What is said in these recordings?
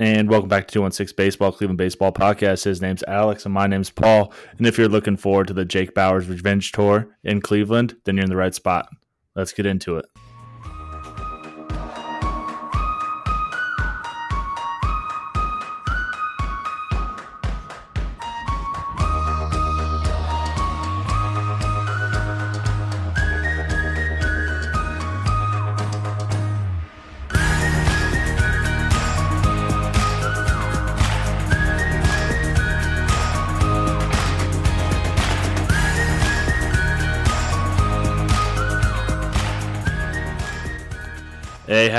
and welcome back to 216 Baseball, Cleveland Baseball Podcast. His name's Alex, and my name's Paul. And if you're looking forward to the Jake Bauers Revenge Tour in Cleveland, then you're in the right spot. Let's get into it.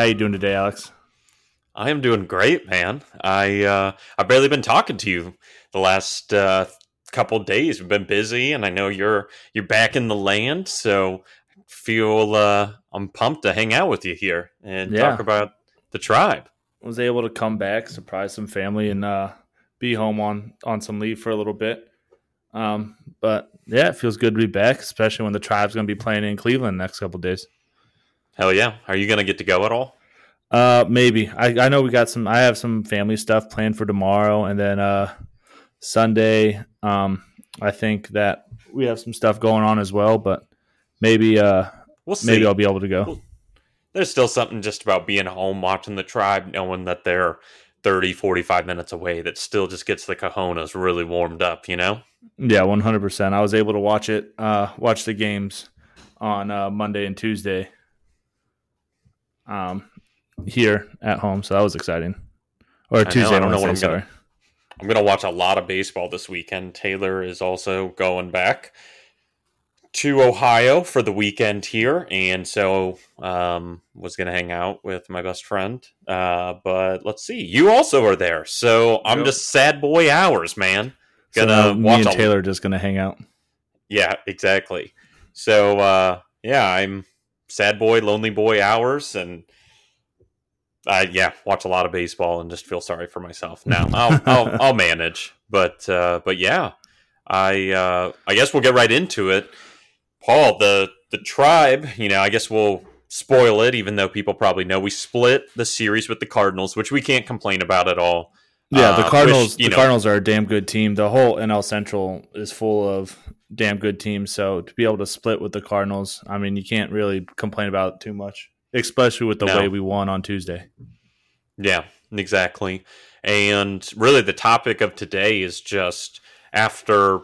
You doing today, Alex? I am doing great, man. I uh, I've barely been talking to you the last uh, couple days. We've been busy, and I know you're you're back in the land, so I feel uh, I'm pumped to hang out with you here and Yeah. talk about the tribe. Was able to come back, surprise some family, and uh, be home on on some leave for a little bit. Um, but yeah, it feels good to be back, especially when the tribe's going to be playing in Cleveland next couple days. Hell yeah! Are you gonna get to go at all? Uh, maybe. I, I know we got some. I have some family stuff planned for tomorrow, and then uh, Sunday. Um, I think that we have some stuff going on as well, but maybe uh, We'll see. maybe I'll be able to go. There's still something just about being home, watching the tribe, knowing that they're 30, 45 minutes away. That still just gets the cojones really warmed up. You know? Yeah, one hundred percent. I was able to watch it. Uh, watch the games on uh, Monday and Tuesday. Um, here at home, so that was exciting. Or know, Tuesday, I don't know what I'm sorry. gonna- I'm going to watch a lot of baseball this weekend. Taylor is also going back to Ohio for the weekend here, and so um, was going to hang out with my best friend. Uh, but let's see, you also are there, so I'm Yep. just sad boy hours, man. Gonna now me watch and Taylor are just gonna hang out. Yeah, exactly. So uh, yeah, I'm sad boy, lonely boy hours, and I yeah watch a lot of baseball and just feel sorry for myself. Now I'll I'll, I'll manage, but uh, but yeah, I uh, I guess we'll get right into it. Paul, the the tribe, you know, I guess we'll spoil it, even though people probably know we split the series with the Cardinals, which we can't complain about at all. Yeah, Uh, the which, Cardinals. you the know- Cardinals are a damn good team. The whole NL Central is full of damn good teams. So to be able to split with the Cardinals, I mean, you can't really complain about it too much, especially with the No. way we won on Tuesday. Yeah, exactly. And really, the topic of today is just after,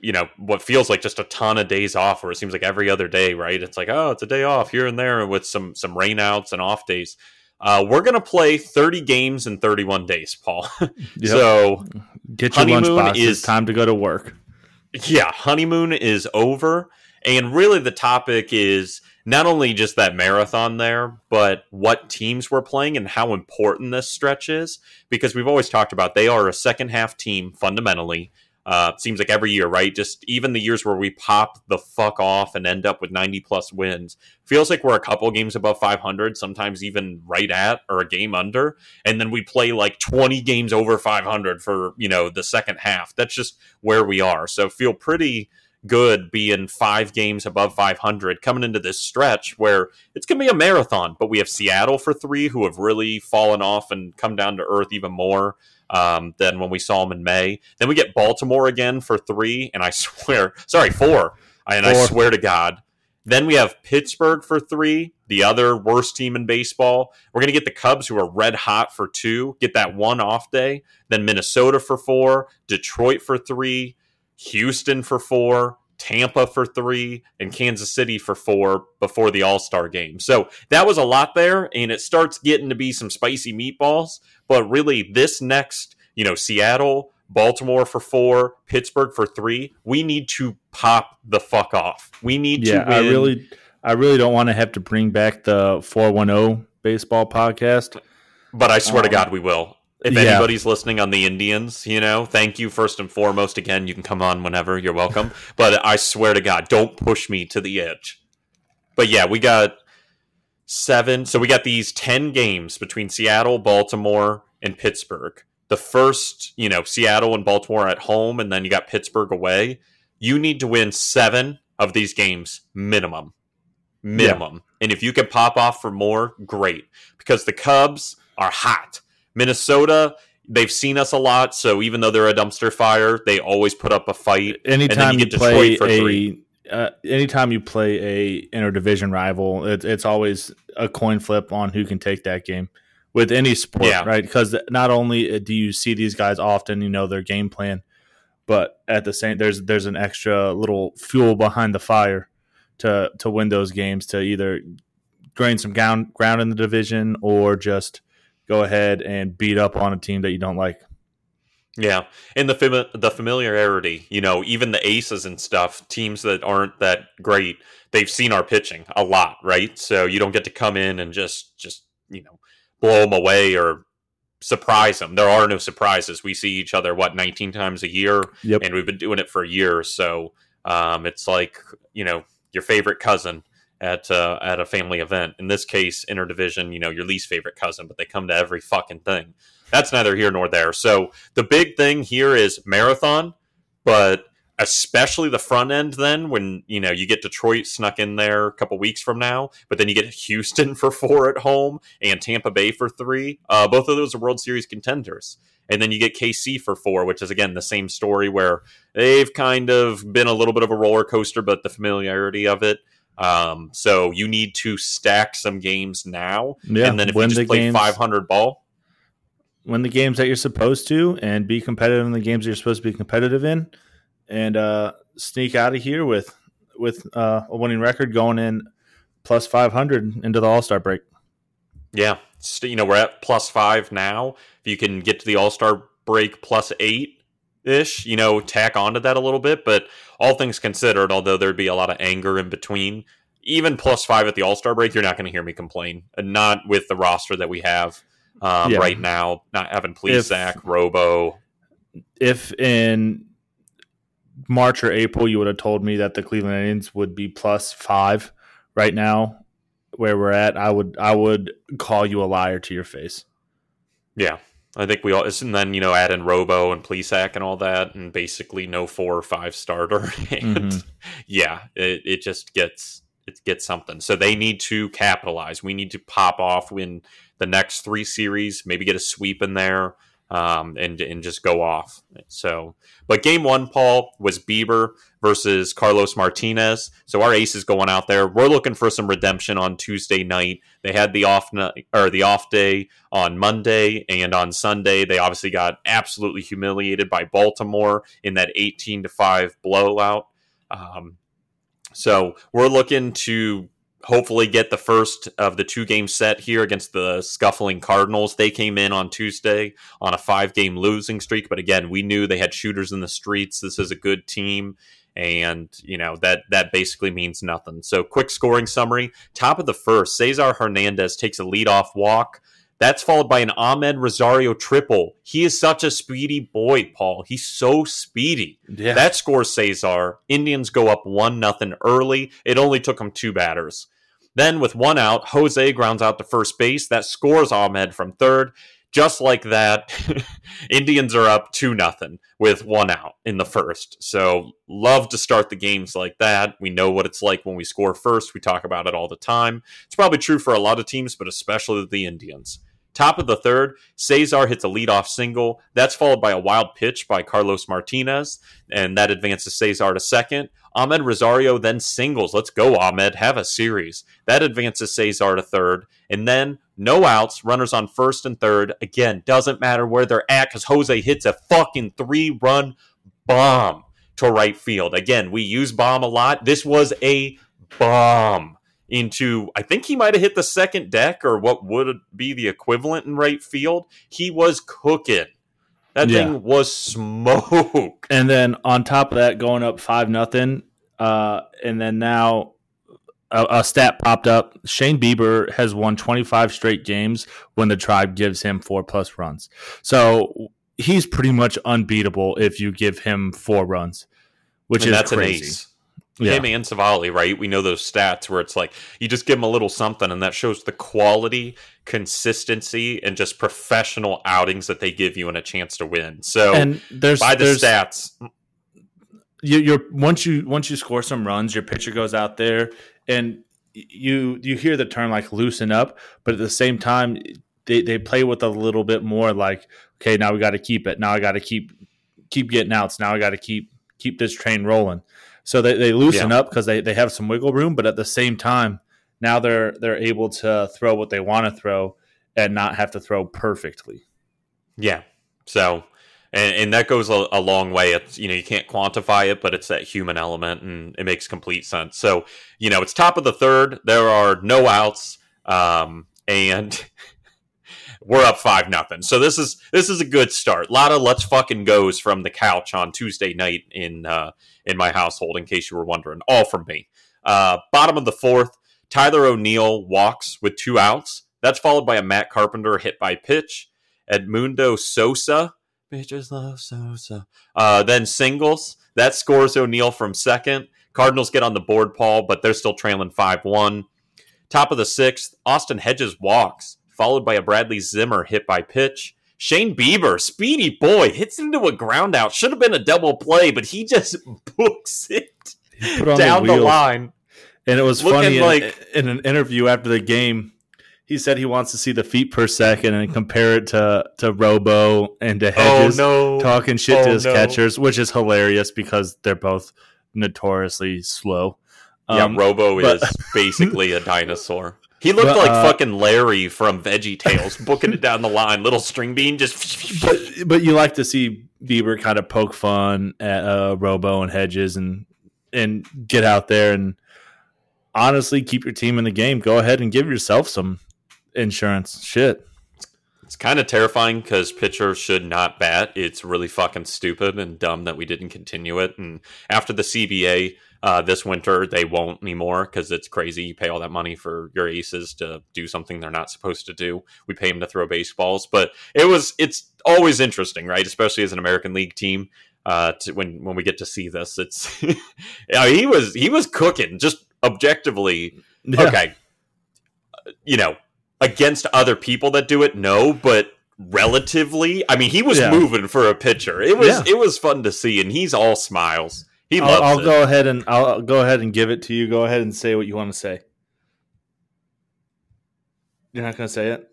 you know, what feels like just a ton of days off, where it seems like every other day, right? It's like, oh, it's a day off here and there with some some rainouts and off days. Uh, we're gonna play 30 games in 31 days, Paul. Yep. So Get your honeymoon lunchbox. is- It's time to go to work. yeah, honeymoon is over. And really, the topic is not only just that marathon there, but what teams we're playing and how important this stretch is. Because we've always talked about they are a second half team fundamentally. Uh, seems like every year, right? Just even the years where we pop the fuck off and end up with 90 plus wins, feels like we're a couple games above 500, sometimes even right at or a game under. And then we play like 20 games over 500 for, you know, the second half. That's just where we are. So feel pretty good being five games above 500 coming into this stretch where it's going to be a marathon. But we have Seattle for three, who have really fallen off and come down to earth even more um, than when we saw them in May. Then we get Baltimore again for three, and I swear, sorry, four. And I swear to God. Then we have Pittsburgh for three, the other worst team in baseball. We're going to get the Cubs, who are red hot for two, get that one off day. Then Minnesota for four, Detroit for three, Houston for four, Tampa for three, and Kansas City for four before the All Star game. So that was a lot there, and it starts getting to be some spicy meatballs. But really, this next, you know, Seattle, Baltimore for four, Pittsburgh for three, we need to pop the fuck off. We need Yeah, to win. I really, I really don't want to have to bring back the four one zero baseball podcast. But I swear to Um, God, we will. If yeah. anybody's listening on the Indians, you know, thank you first and foremost. Again, you can come on whenever. You're welcome. but I swear to God, don't push me to the edge. But yeah, we got seven. So we got these 10 games between Seattle, Baltimore, and Pittsburgh. The first, you know, Seattle and Baltimore at home, and then you got Pittsburgh away. You need to win seven of these games minimum. Minimum. And if you can pop off for more, great. Because the Cubs are hot. Minnesota, they've seen us a lot, so even though they're a dumpster fire, they always put up a fight. Anytime you, you play a uh, anytime you play a interdivision rival, it, it's always a coin flip on who can take that game with any sport, yeah. right? Because not only do you see these guys often, you know their game plan, but at the same there's there's an extra little fuel behind the fire to to win those games to either gain some ground ground in the division or just go ahead and beat up on a team that you don't like. Yeah, and the fam- the familiarity, you know, even the aces and stuff, teams that aren't that great, they've seen our pitching a lot, right? So you don't get to come in and just just you know blow them away or surprise them. There are no surprises. We see each other what 19 times a year, yep. and we've been doing it for years. So um, it's like you know your favorite cousin at uh, at a family event. In this case, interdivision, you know, your least favorite cousin, but they come to every fucking thing. That's neither here nor there. So the big thing here is marathon, but especially the front end then when you know you get Detroit snuck in there a couple weeks from now, but then you get Houston for four at home and Tampa Bay for three. Uh, both of those are World Series contenders. And then you get KC for four, which is again the same story where they've kind of been a little bit of a roller coaster, but the familiarity of it. Um, so you need to stack some games now, yeah, and then if you just play games, 500 ball, win the games that you're supposed to, and be competitive in the games you're supposed to be competitive in, and uh, sneak out of here with with uh, a winning record going in plus 500 into the All Star break. Yeah, you know we're at plus five now. If you can get to the All Star break plus eight, ish, you know, tack onto that a little bit. But all things considered, although there'd be a lot of anger in between, even plus five at the All Star break, you're not going to hear me complain. And not with the roster that we have um, yeah. right now, not having please Zach, Robo. If in March or April you would have told me that the Cleveland Indians would be plus five right now, where we're at, I would I would call you a liar to your face. Yeah, I think we all, and then you know add in Robo and Plesac and all that, and basically no four or five starter, and mm-hmm. yeah, it, it just gets it gets something. So they need to capitalize. We need to pop off win the next three series, maybe get a sweep in there um, and and just go off. So, but game one, Paul was Bieber versus Carlos Martinez. So our ace is going out there. We're looking for some redemption on Tuesday night. They had the off night or the off day on Monday and on Sunday. They obviously got absolutely humiliated by Baltimore in that eighteen to five blowout. Um, so we're looking to hopefully get the first of the two game set here against the scuffling Cardinals. They came in on Tuesday on a five game losing streak, but again, we knew they had shooters in the streets. This is a good team. And you know that that basically means nothing. So, quick scoring summary: top of the first, Cesar Hernandez takes a lead off walk. That's followed by an Amed Rosario triple. He is such a speedy boy, Paul. He's so speedy. Yeah. That scores Cesar. Indians go up one nothing early. It only took him two batters. Then, with one out, Jose grounds out to first base. That scores Amed from third. Just like that, Indians are up 2 nothing with one out in the first. So, love to start the games like that. We know what it's like when we score first. We talk about it all the time. It's probably true for a lot of teams, but especially the Indians. Top of the third, Cesar hits a leadoff single. That's followed by a wild pitch by Carlos Martinez, and that advances Cesar to second. Amed Rosario then singles. Let's go, Amed. Have a series. That advances Cesar to third. And then no outs, runners on first and third. Again, doesn't matter where they're at because Jose hits a fucking three run bomb to right field. Again, we use bomb a lot. This was a bomb into I think he might have hit the second deck or what would be the equivalent in right field. He was cooking. That yeah. thing was smoke. And then on top of that, going up five nothing, uh, and then now a, a, stat popped up. Shane Bieber has won 25 straight games when the tribe gives him four plus runs. So he's pretty much unbeatable if you give him four runs, which and is that's crazy. Yeah. him and Civale, right? We know those stats where it's like you just give him a little something, and that shows the quality, consistency, and just professional outings that they give you and a chance to win. So, and there's by the there's, stats, you, are once you once you score some runs, your pitcher goes out there and you you hear the term like loosen up, but at the same time, they they play with a little bit more like, okay, now we got to keep it. Now I got to keep keep getting outs. Now I got to keep keep this train rolling. So they, they loosen Yeah. up because they, they have some wiggle room, but at the same time, now they're they're able to throw what they want to throw and not have to throw perfectly. Yeah. So, and, and that goes a, a long way. It's, you know, you can't quantify it, but it's that human element and it makes complete sense. So, you know, it's top of the third. There are no outs. Um, and we're up five nothing. So this is this is a good start. A lot of let's fucking goes from the couch on Tuesday night in uh, in my household. In case you were wondering, all from me. Uh, bottom of the fourth, Tyler O'Neill walks with two outs. That's followed by a Matt Carpenter hit by pitch. Edmundo Sosa, bitches love Sosa. Uh, then singles. That scores O'Neill from second. Cardinals get on the board, Paul, but they're still trailing 5 1. Top of the sixth, Austin Hedges walks, followed by a Bradley Zimmer hit by pitch. Shane Bieber, speedy boy, hits into a ground out. Should have been a double play, but he just books it down the, wheels. line. And it was funny in, like- in an interview after the game. He said he wants to see the feet per second and compare it to to Robo and to Hedges oh no! talking shit to Oh, his no. catchers, which is hilarious because they're both notoriously slow. yeah, Um, Robo but- is basically a dinosaur. He looked But, like uh, fucking Larry from Veggie Tales, booking it down the line. Little string bean just. but but you like to see Bieber kind of poke fun at uh, Robo and Hedges and and get out there and honestly keep your team in the game. Go ahead and give yourself some insurance. Shit. It's kind of terrifying because pitcher should not bat. It's really fucking stupid and dumb that we didn't continue it. And after the CBA uh, this winter, they won't anymore because it's crazy. You pay all that money for your aces to do something they're not supposed to do. We pay them to throw baseballs, but it was it's always interesting, right? Especially as an American League team. Uh, to, when when we get to see this, it's yeah, he was he was cooking just objectively Yeah. okay you know against other people that do it no but relatively i mean he was Yeah. moving for a pitcher it was Yeah. it was fun to see and he's all smiles he I'll, I'll go ahead and I'll I'll go ahead and give it to you. Go ahead and say what you want to say. You're not going to say it.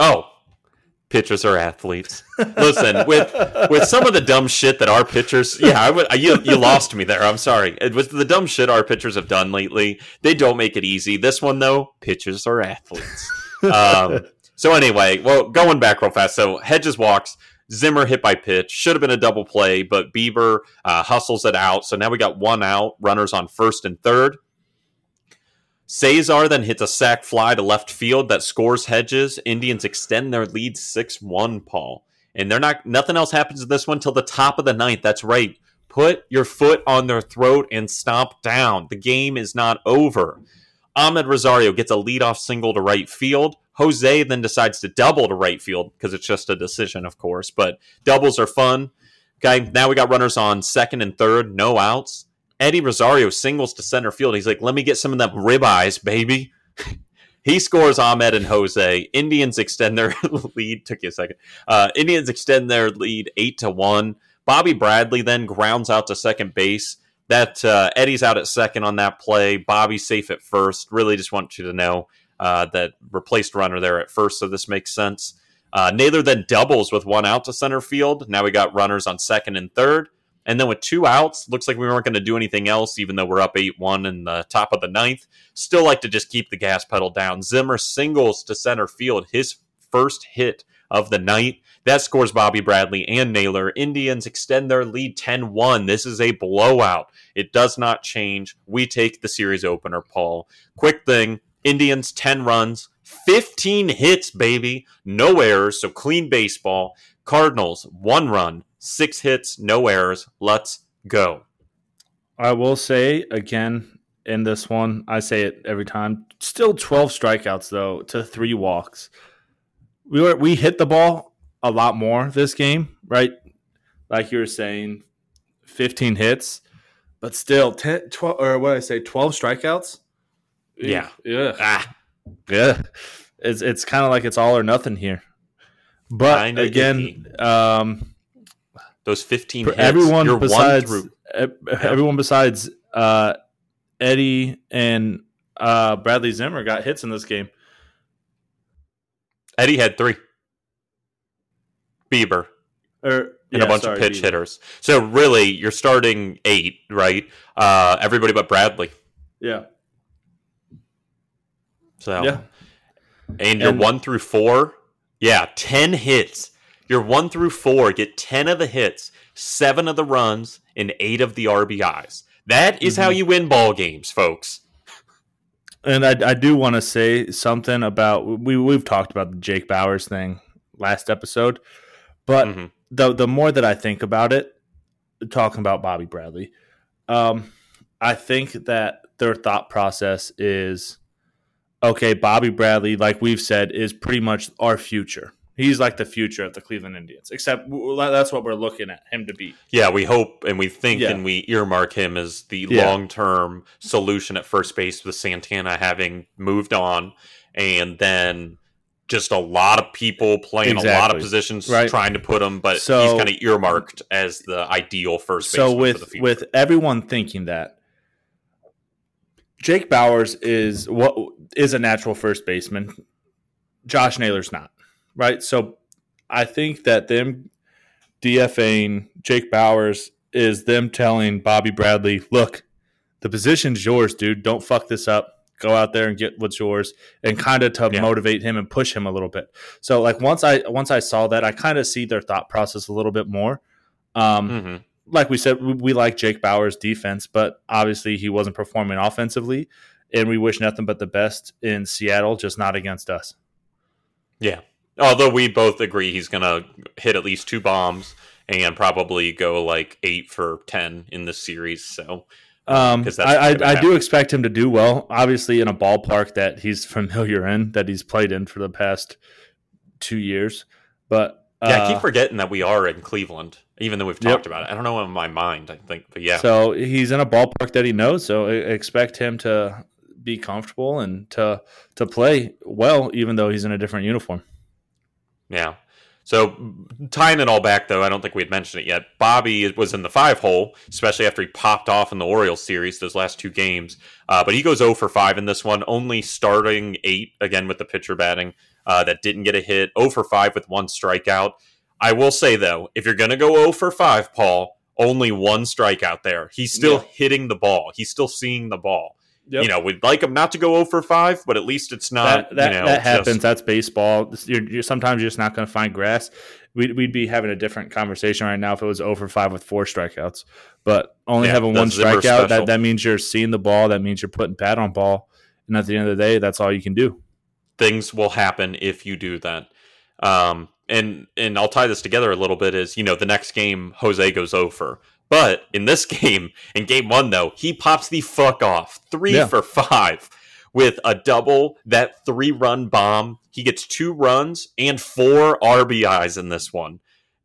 oh. Pitchers are athletes. Listen with with some of the dumb shit that our pitchers yeah I would, you, you lost me there. I'm sorry. It was the dumb shit our pitchers have done lately they don't make it easy. This one though pitchers are athletes. Um, so anyway well going back real fast. So hedges walks Zimmer hit by pitch should have been a double play, but Bieber uh, hustles it out. So now we got one out, runners on first and third. Cesar then hits a sac fly to left field that scores Hedges. Indians extend their lead 6 1, Paul. And they're not, nothing else happens in this one till the top of the ninth. That's right. Put your foot on their throat and stomp down. The game is not over. Amed Rosario gets a leadoff single to right field. Jose then decides to double to right field because it's just a decision, of course. But doubles are fun. Okay, now we got runners on second and third, no outs. Eddie Rosario singles to center field. He's like, let me get some of them ribeyes, baby. he scores Amed and Jose. Indians extend their lead. Took you a second. Uh, Indians extend their lead eight to one. Bobby Bradley then grounds out to second base. That uh, Eddie's out at second on that play. Bobby's safe at first. Really, just want you to know uh, that replaced runner there at first, so this makes sense. Uh, Naylor then doubles with one out to center field. Now we got runners on second and third. And then with two outs, looks like we weren't going to do anything else, even though we're up 8 1 in the top of the ninth. Still like to just keep the gas pedal down. Zimmer singles to center field, his first hit of the night. That scores Bobby Bradley and Naylor. Indians extend their lead 10 1. This is a blowout. It does not change. We take the series opener, Paul. Quick thing Indians 10 runs, 15 hits, baby. No errors, so clean baseball. Cardinals, one run, six hits, no errors. Let's go. I will say again in this one, I say it every time. Still 12 strikeouts though to three walks. We were we hit the ball a lot more this game, right? Like you were saying, 15 hits, but still 10 12 or what I say 12 strikeouts? Yeah. Yeah. Ah, Yeah. It's it's kind of like it's all or nothing here. But Kinda again, um those 15 hits. everyone you're besides through. everyone besides uh, Eddie and uh, Bradley Zimmer got hits in this game. Eddie had three. Bieber Or and yeah, a bunch sorry, of pitch Bieber. hitters. So really, you're starting eight, right? Uh, everybody but Bradley. Yeah, So yeah. and you're And- one through four. Yeah, ten hits. You're one through four. Get ten of the hits, seven of the runs, and eight of the RBIs. That is how Mhm. you win ball games, folks. And I, I do want to say something about we we've talked about the Jake Bauers thing last episode, but Mhm. the the more that I think about it, talking about Bobby Bradley, um, I think that their thought process is okay. Bobby Bradley, like we've said, is pretty much our future. He's like the future of the Cleveland Indians, except that's what we're looking at him to be. Yeah, we hope and we think Yeah. and we earmark him as the Yeah. long term solution at first base with Santana having moved on, and then just a lot of people playing a lot of positions Right. trying to put him, but he's kind of earmarked as the ideal first so baseman for the with future. with everyone thinking that Jake Bauers is what is a natural first baseman, Josh Naylor's not, right? So I think that them DFAing Jake Bauers is them telling Bobby Bradley, look, the position's yours, dude. Don't fuck this up. Go out there and get what's yours, and kind of to Yeah. motivate him and push him a little bit. So, like once I once I saw that, I kind of see their thought process a little bit more. Um, hmm like we said, we, we like Jake Bauer's defense, but obviously he wasn't performing offensively, and we wish nothing but the best in Seattle, just not against us. Yeah. Although we both agree he's going to hit at least two bombs and probably go like eight for 10 in this series. So, Um, that's I, I, I do expect him to do well. Obviously, in a ballpark that he's familiar in, that he's played in for the past two years. But yeah, I uh, keep forgetting that we are in Cleveland, even though we've Yep. talked about it. I don't know in my mind, I think, but yeah. So he's in a ballpark that he knows. So expect him to be comfortable and to to play well, even though he's in a different uniform. Yeah. So tying it all back, though, I don't think we had mentioned it yet. Bobby was in the five hole, especially after he popped off in the Orioles series those last two games. Uh, but he goes 0 for 5 in this one, only starting eight again with the pitcher batting uh, that didn't get a hit. 0 for 5 with one strikeout. I will say though, if you're going to go 0 for 5, Paul, only one strikeout there. He's still Yeah. hitting the ball. He's still seeing the ball. Yep. You know, we'd like him not to go 0 for 5, but at least it's not. that that, you know, that just- happens. That's baseball. You're, you're, sometimes you're just not going to find grass. We'd, we'd be having a different conversation right now if it was over five with four strikeouts. But only Yeah, having one strikeout, special. that, that means you're seeing the ball. That means you're putting pat on ball. And at the end of the day, that's all you can do. things will happen if you do that. Um, and and I'll tie this together a little bit. Is you know the next game Jose goes over, but in this game, in game one though, he pops the fuck off three Yeah. for five with a double, that three run bomb. He gets two runs and four RBIs in this one.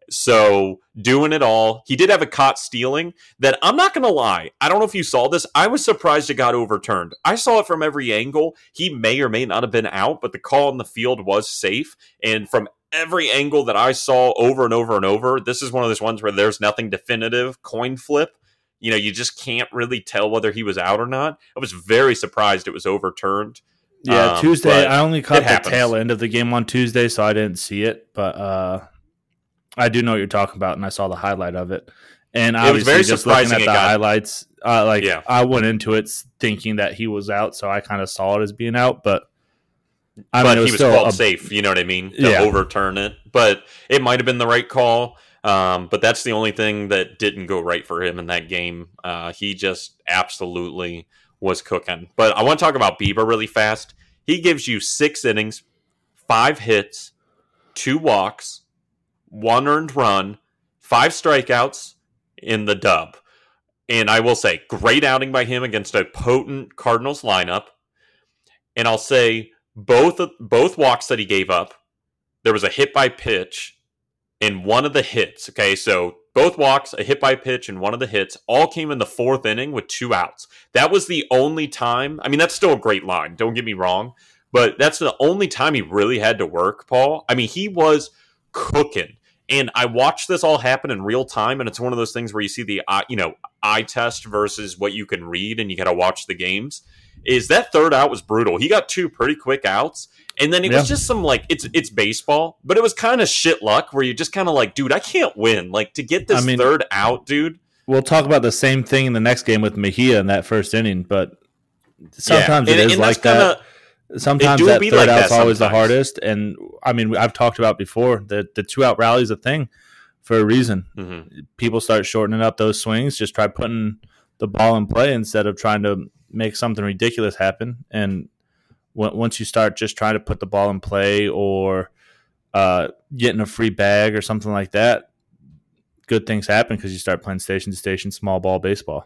So doing it all, he did have a caught stealing that I'm not gonna lie. I don't know if you saw this. I was surprised it got overturned. I saw it from every angle. He may or may not have been out, but the call in the field was safe. And from every angle that I saw over and over and over, this is one of those ones where there's nothing definitive. Coin flip. You know, you just can't really tell whether he was out or not. I was very surprised it was overturned. Yeah, Um, Tuesday. I only caught the happens. tail end of the game on Tuesday, so I didn't see it. But uh, I do know what you're talking about, and I saw the highlight of it. And I was very just looking at the got- highlights, uh, like Yeah. I went into it thinking that he was out, so I kind of saw it as being out. But I but mean, was he was called a- safe. You know what I mean? To Yeah. overturn it, but it might have been the right call. Um, but that's the only thing that didn't go right for him in that game. Uh, he just absolutely was cooking. But I want to talk about Bieber really fast. He gives you six innings, five hits, two walks, one earned run, five strikeouts in the dub. And I will say, great outing by him against a potent Cardinals lineup. And I'll say both both walks that he gave up, there was a hit by pitch in one of the hits. Okay, so both walks, a hit by pitch, and one of the hits all came in the fourth inning with two outs. That was the only time. I mean, that's still a great line. Don't get me wrong, but that's the only time he really had to work, Paul. I mean, he was cooking And I watched this all happen in real time, and it's one of those things where you see the eye- you know eye test versus what you can read, and you got to watch the games. Is that third out was brutal? He got two pretty quick outs, and then it Yeah. was just some like it's it's baseball, but it was kind of shit luck where you just kind of like, dude, I can't win. Like to get this I mean- third out, dude. We'll talk about the same thing in the next game with Mejia in that first inning, but sometimes Yeah. And- is and like that. kinda- Sometimes that third like that out's always the hardest. And I mean, I've talked about before that the two out rally is a thing for a reason. Mhm. People start shortening up those swings, just try putting the ball in play instead of trying to make something ridiculous happen. And w- once you start just trying to put the ball in play or uh, getting a free bag or something like that, good things happen because you start playing station to station small ball baseball.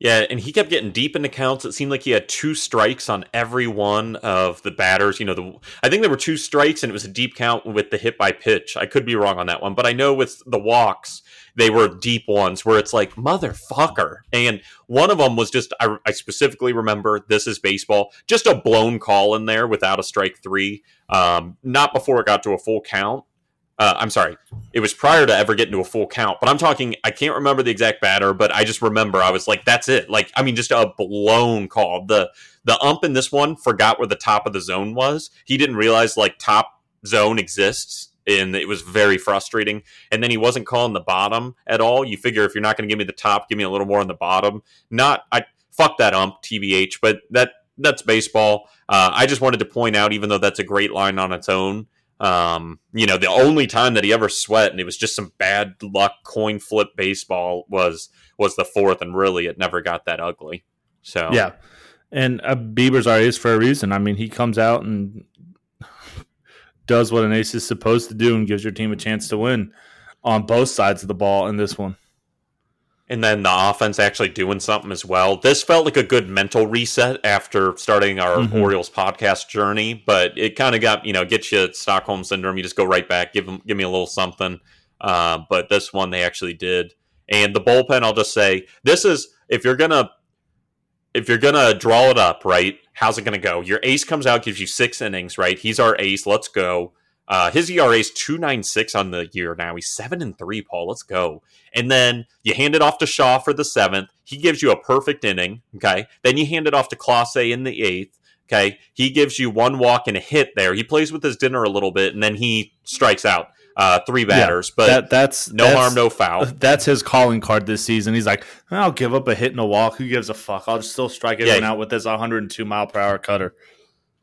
Yeah, and he kept getting deep into counts. It seemed like he had two strikes on every one of the batters. You know, the I think there were two strikes, and it was a deep count with the hit by pitch. I could be wrong on that one, but I know with the walks, they were deep ones where it's like motherfucker. And one of them was just I, I specifically remember this is baseball, just a blown call in there without a strike three. Um, not before it got to a full count. Uh, I'm sorry, it was prior to ever getting to a full count. But I'm talking, I can't remember the exact batter, but I just remember I was like, "That's it!" Like, I mean, just a blown call. The the ump in this one forgot where the top of the zone was. He didn't realize like top zone exists, and it was very frustrating. And then he wasn't calling the bottom at all. You figure if you're not going to give me the top, give me a little more on the bottom. Not I fuck that ump, tbh. But that that's baseball. Uh, I just wanted to point out, even though that's a great line on its own. Um, you know, the only time that he ever sweat and it was just some bad luck coin flip baseball was was the fourth, and really it never got that ugly. So Yeah. And uh, Bieber's our ace for a reason. I mean, he comes out and does what an ace is supposed to do and gives your team a chance to win on both sides of the ball in this one. And then the offense actually doing something as well. This felt like a good mental reset after starting our Mhm. Orioles podcast journey, but it kind of got you know gets you Stockholm syndrome. You just go right back, give them give me a little something. Uh, but this one they actually did, and the bullpen. I'll just say this is if you're gonna if you're gonna draw it up right. How's it gonna go? Your ace comes out, gives you six innings, right? He's our ace. Let's go. Uh, his ERA is two nine six on the year now. He's seven and three. Paul, let's go. And then you hand it off to Shaw for the seventh. He gives you a perfect inning. Okay. Then you hand it off to Clase in the eighth. Okay. He gives you one walk and a hit there. He plays with his dinner a little bit, and then he strikes out uh, three batters. but that that's no that's- harm, no foul. That's his calling card this season. He's like, I'll give up a hit and a walk. Who gives a fuck? I'll just still strike everyone Yeah. out with this 102 mile per hour cutter.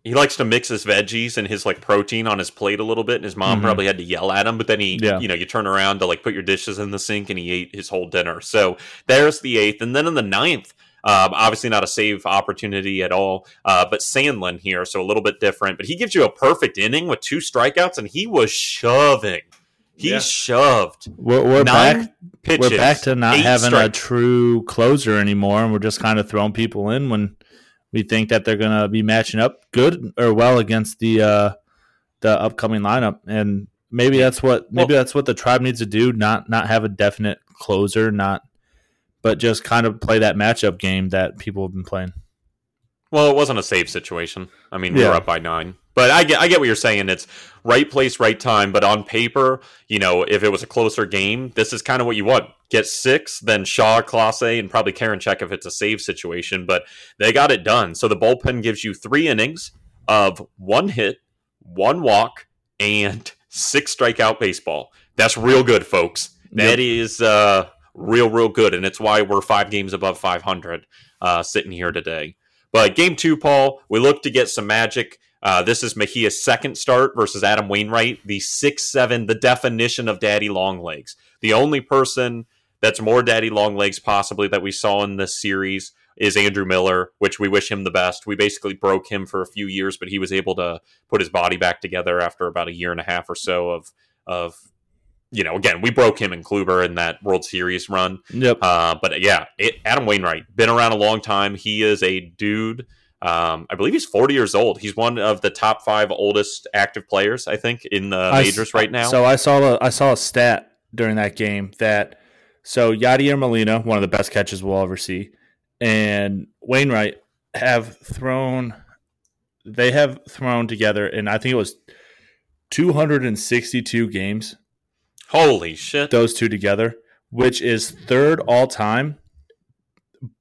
He likes to mix his veggies and his like protein on his plate a little bit, and his mom Mhm. probably had to yell at him. But then he, Yeah. you know, you turn around to like put your dishes in the sink, and he ate his whole dinner. So there's the eighth, and then in the ninth, um, obviously not a save opportunity at all, uh, but Sandlin here, so a little bit different. But he gives you a perfect inning with two strikeouts, and he was shoving. He Yeah. shoved We're, we're nine back. pitches. We're back to not eight having a true closer anymore, and we're just kind of throwing people in when we think that they're going to be matching up good or well against the uh, the upcoming lineup. And maybe that's what maybe Well- that's what the tribe needs to do. Not not have a definite closer, not but just kind of play that matchup game that people have been playing. Well, it wasn't a safe situation. I mean, we Yeah. were up by nine. But I get, I get what you're saying. It's right place, right time. But on paper, you know, if it was a closer game, this is kind of what you want. Get six, then Shaw, Clase, and probably Karinchak if it's a save situation. But they got it done. So the bullpen gives you three innings of one hit, one walk, and six strikeout baseball. That's real good, folks. That is uh, real, real good. And it's why we're five games above 500 uh, sitting here today. But game two, Paul, we look to get some magic. Uh, this is Mejia's second start versus Adam Wainwright, the six seven, the definition of daddy long legs. The only person that's more daddy long legs possibly that we saw in this series is Andrew Miller, which we wish him the best. We basically broke him for a few years, but he was able to put his body back together after about a year and a half or so of of you know, again, we broke him and Kluber in that World Series run. Yep. Uh, but yeah, it, Adam Wainwright been around a long time. He is a dude. Um, I believe he's 40 years old. He's one of the top five oldest active players, I think, in the I s- majors right now. So I saw a, I saw a stat during that game that so Yadier Molina, one of the best catches we'll ever see, and Wainwright have thrown they have thrown together and I think it was 262 games Holy shit! Those two together, which is third all time,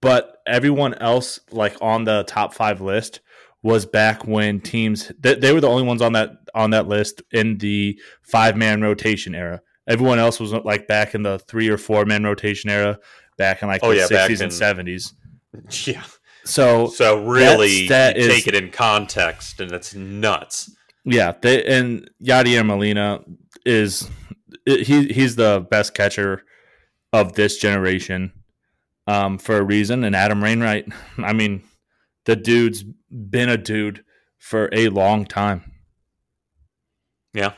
but everyone else like on the top five list was back when teams they, they were the only ones on that on that list in the five man rotation era. Everyone else was like back in the three or four man rotation era, back in like Oh, the yeah, back sixties and in- seventies. Yeah. So So really, stat you is- take it in context, and it's nuts. Yeah, they and Yadier Molina is he he's the best catcher of this generation um, for a reason. And Adam Wainwright, I mean, the dude's been a dude for a long time. Yeah,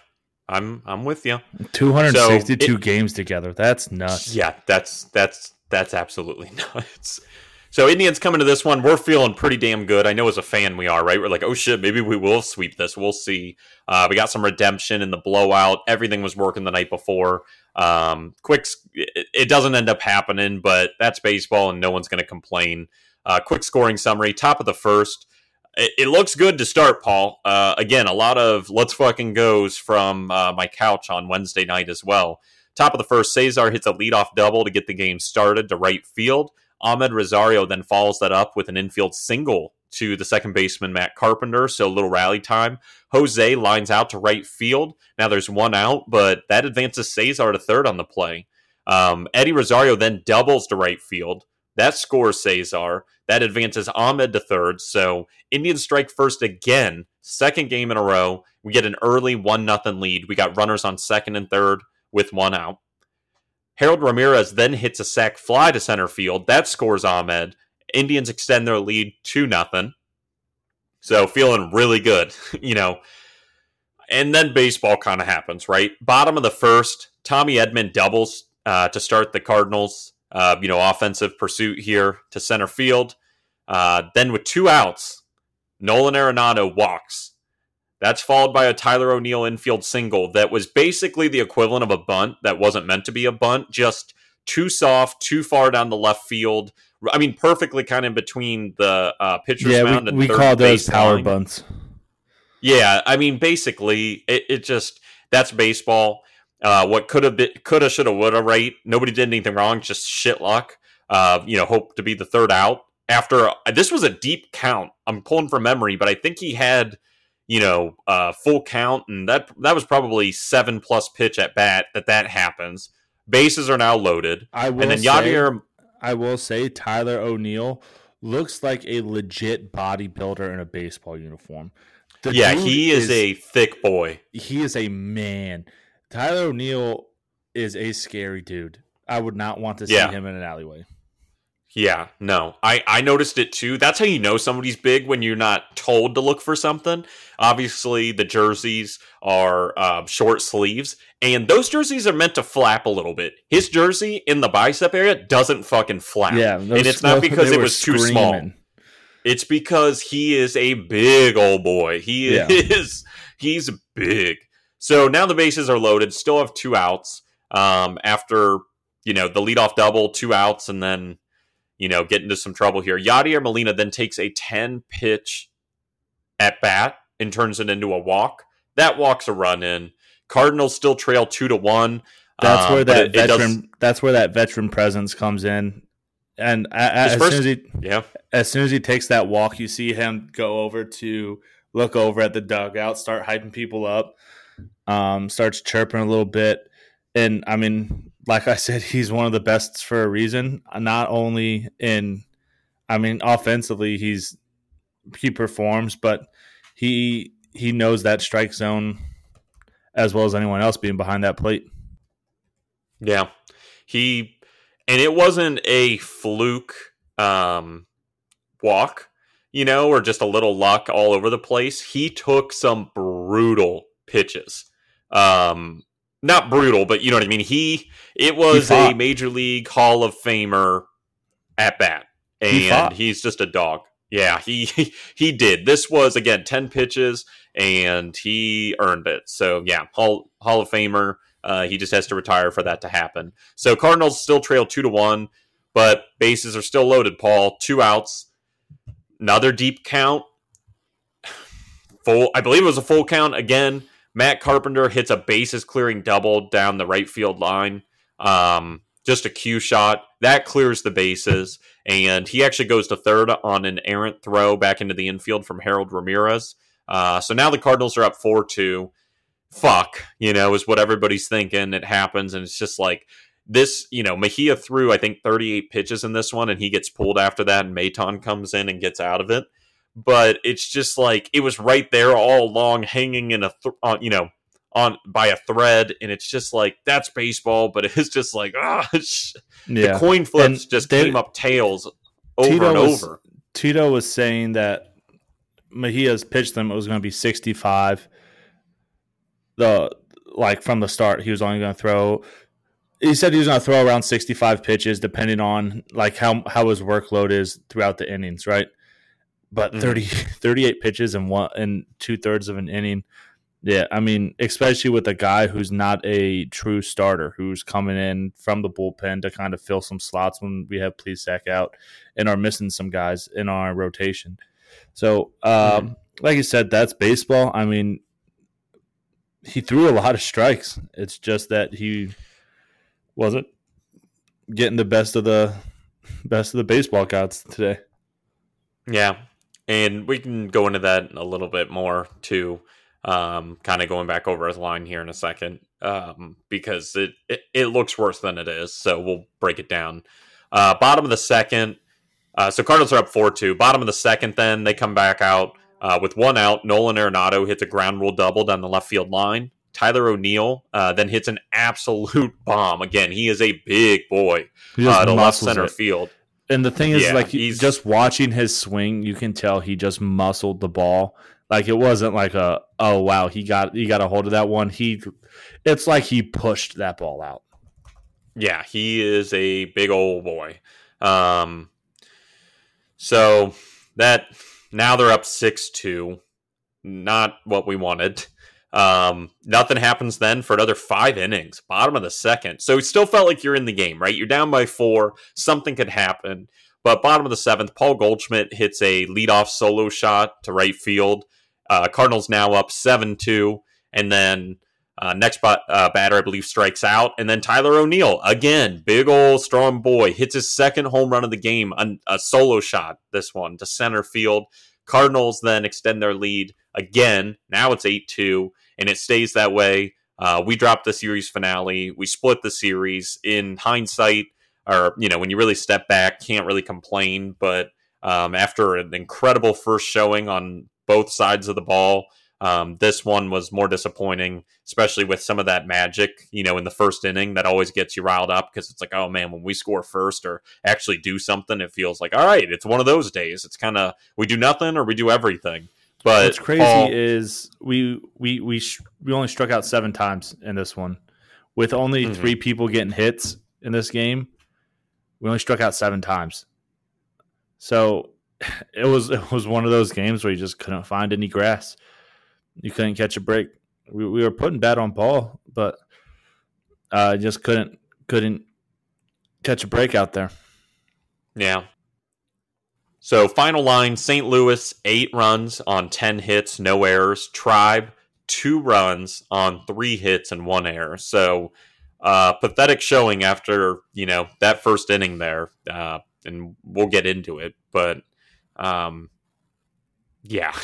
I'm I'm with you. Two hundred sixty-two So, games together. That's nuts. Yeah, that's that's that's absolutely nuts. So Indians coming to this one, we're feeling pretty damn good. I know as a fan we are, right? We're like, oh shit, maybe we will sweep this. We'll see. Uh, we got some redemption in the blowout. Everything was working the night before. Um, quick, it, it doesn't end up happening, but that's baseball, and no one's going to complain. Uh, quick scoring summary: top of the first. It, looks good to start, Paul. Uh, again, a lot of let's fucking goes from uh, my couch on Wednesday night as well. Top of the first, Cesar hits a leadoff double to get the game started to right field. Amed Rosario then follows that up with an infield single to the second baseman Matt Carpenter, so a little rally time. Jose lines out to right field. Now there's one out, but that advances Cesar to third on the play. Um, Eddie Rosario then doubles to right field. That scores Cesar. That advances Amed to third. So Indians strike first again, second game in a row. We get an early one nothing lead. We got runners on second and third with one out. Harold Ramirez then hits a sac fly to center field. That scores Amed. Indians extend their lead to nothing. So feeling really good, you know. And then baseball kind of happens, right? Bottom of the first, Tommy Edman doubles uh, to start the Cardinals. Uh, you know, offensive pursuit here to center field. Uh, then with two outs, Nolan Arenado walks. That's followed by a Tyler O'Neill infield single that was basically the equivalent of a bunt that wasn't meant to be a bunt, just too soft, too far down the left field. I mean, perfectly kind of between the uh, pitcher's Yeah, mound we, and we third call those power line. bunts. Yeah, I mean, basically, it, it just that's baseball. Uh, what could have been, coulda, shoulda, woulda, right? Nobody did anything wrong, just shit luck. Uh, you know, hope to be the third out after this was a deep count. I'm pulling from memory, but I think he had, you know, uh, full count, and that that was probably seven plus pitch at bat that that happens. Bases are now loaded, I will and then say, Yadier. I will say Tyler O'Neill looks like a legit bodybuilder in a baseball uniform. The Yeah, he is a thick boy. he is a man. Tyler O'Neill is a scary dude. I would not want to see Yeah. him in an alleyway. Yeah, no, I I noticed it too. That's how you know somebody's big when you're not told to look for something. Obviously, the jerseys are um, short sleeves, and those jerseys are meant to flap a little bit. His jersey in the bicep area doesn't fucking flap. Yeah, and it's not because it was too small. It's because he is a big old boy. He Yeah. is he's big. So now the bases are loaded. Still have two outs. Um, after you know the leadoff double, two outs, and then you know get into some trouble here. Yadier Molina then takes a ten pitch at bat and turns it into a walk. That walks a run in. Cardinals still trail two to one. That's Um, where that it- it does- veteran. that's where that veteran presence comes in. And as first- soon as he yeah, as soon as he takes that walk, you see him go over to look over at the dugout, start hyping people up, um, starts chirping a little bit. And I mean, like I said, he's one of the best for a reason. Not only in, I mean, offensively, he's he performs, but he he knows that strike zone as well as anyone else being behind that plate. Yeah. He and it wasn't a fluke um walk, you know, or just a little luck all over the place. He took some brutal pitches. Um not brutal, but you know what I mean. He it was a major league Hall of Famer at bat. And fought. he's just a dog. Yeah, he he did. This was again 10 pitches and he earned it. So yeah, Hall Hall of Famer. Uh, he just has to retire for that to happen. So Cardinals still trail two to one, but bases are still loaded. Paul, two outs, another deep count. Full, I believe it was a full count again. Matt Carpenter hits a bases clearing double down the right field line. Um, just a cue shot that clears the bases, and he actually goes to third on an errant throw back into the infield from Harold Ramirez. Uh, so now the Cardinals are up four two. Fuck, you know, is what everybody's thinking. It happens, and it's just like this. You know, Mejia threw I think 38 pitches in this one, and he gets pulled after that, and Maton comes in and gets out of it. But it's just like it was right there all along, hanging in a th- uh, you know on by a thread, and it's just like that's baseball, but it's just like ah, yeah. the coin flips and just they, came up tails over Tito and was, over. Tito was saying that Mejia's pitched them it was going to be sixty five. The like from the start, he was only going to throw. He said he was going to throw around sixty five pitches, depending on like how how his workload is throughout the innings, right? But. 30, 38 pitches and one and two thirds of an inning yeah, I mean, especially with a guy who's not a true starter, who's coming in from the bullpen to kind of fill some slots when we have Plesac out and are missing some guys in our rotation. So, um, mm-hmm. like you said, that's baseball. I mean, he threw a lot of strikes. It's just that he wasn't getting the best of the best of the baseball gods today. Yeah, and we can go into that a little bit more too um, kind of going back over his line here in a second um, because it, it, it looks worse than it is. So we'll break it down. Uh, bottom of the second. Uh, so Cardinals are up four two. Bottom of the second, then they come back out uh, with one out. Nolan Arenado hits a ground rule double down the left field line. Tyler O'Neill uh, then hits an absolute bomb. Again, he is a big boy uh, to left center it. field. And the thing is, yeah, like, he's just watching his swing, you can tell he just muscled the ball. Like it wasn't like a oh wow he got he got a hold of that one. He it's like he pushed that ball out. Yeah, he is a big old boy. Um, so that now they're up six two. Not what we wanted. Um, nothing happens then for another five innings, bottom of the second. So it still felt like you're in the game, right? You're down by four. Something could happen. But bottom of the seventh, Paul Goldschmidt hits a leadoff solo shot to right field. Uh, Cardinals now up 7 2. And then uh, next uh, batter, I believe, strikes out. And then Tyler O'Neill, again, big old strong boy, hits his second home run of the game, a, a solo shot, this one, to center field. Cardinals then extend their lead again. Now it's 8 2, and it stays that way. Uh, we dropped the series finale. We split the series. In hindsight, or, you know, when you really step back, can't really complain. But um, after an incredible first showing on both sides of the ball. Um, this one was more disappointing, especially with some of that magic, you know, in the first inning that always gets you riled up because it's like, oh man, when we score first or actually do something, it feels like, all right, it's one of those days. It's kind of we do nothing or we do everything. But what's crazy Paul, is we we we sh- we only struck out seven times in this one, with only mm-hmm. three people getting hits in this game. We only struck out seven times. So it was it was one of those games where you just couldn't find any grass. You couldn't catch a break. We, we were putting bat on Paul, but uh, just couldn't couldn't catch a break out there. Yeah. So final line: St. Louis eight runs on ten hits, no errors. Tribe two runs on three hits and one error. So uh, pathetic showing after you know that first inning there, uh, and we'll get into it, but um, yeah,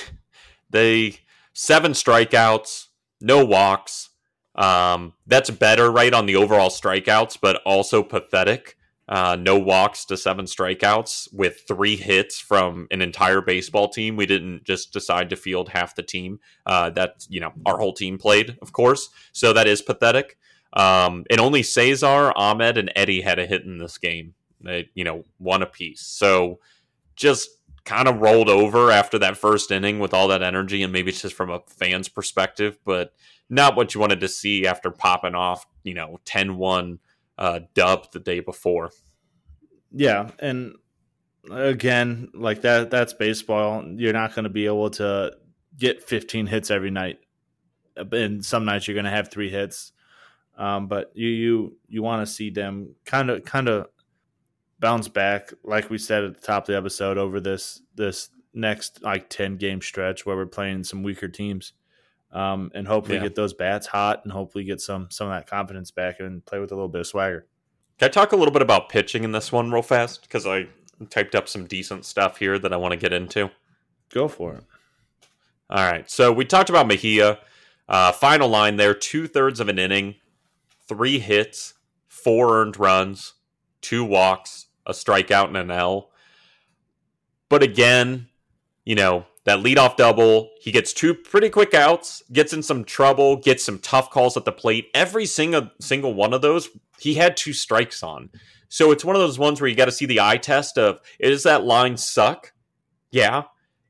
they seven strikeouts, no walks. Um, that's better, right, on the overall strikeouts, but also pathetic. Uh, no walks to seven strikeouts with three hits from an entire baseball team. We didn't just decide to field half the team. Uh, that you know our whole team played, of course. So that is pathetic. Um, and only Cesar, Amed, and Eddie had a hit in this game. They, you know, one apiece. So just kind of rolled over after that first inning with all that energy, and maybe it's just from a fan's perspective, but not what you wanted to see after popping off, you know, 10 1 uh, dub the day before. Yeah. And again, like that, that's baseball. You're not going to be able to get 15 hits every night. And some nights you're going to have three hits. Um, but you, you, you want to see them kind of, kind of bounce back, like we said at the top of the episode, over this this next like ten game stretch where we're playing some weaker teams. Um, and hopefully Yeah. get those bats hot and hopefully get some some of that confidence back and play with a little bit of swagger. Can I talk a little bit about pitching in this one real fast? Because I typed up some decent stuff here that I want to get into. Go for it. All right. So we talked about Mejia. Uh, final line there two thirds of an inning, three hits, four earned runs, two walks, a strikeout, and an L. But again, you know, that leadoff double, he gets two pretty quick outs, gets in some trouble, gets some tough calls at the plate. Every single single one of those, he had two strikes on. So it's one of those ones where you got to see the eye test of is that line suck? Yeah.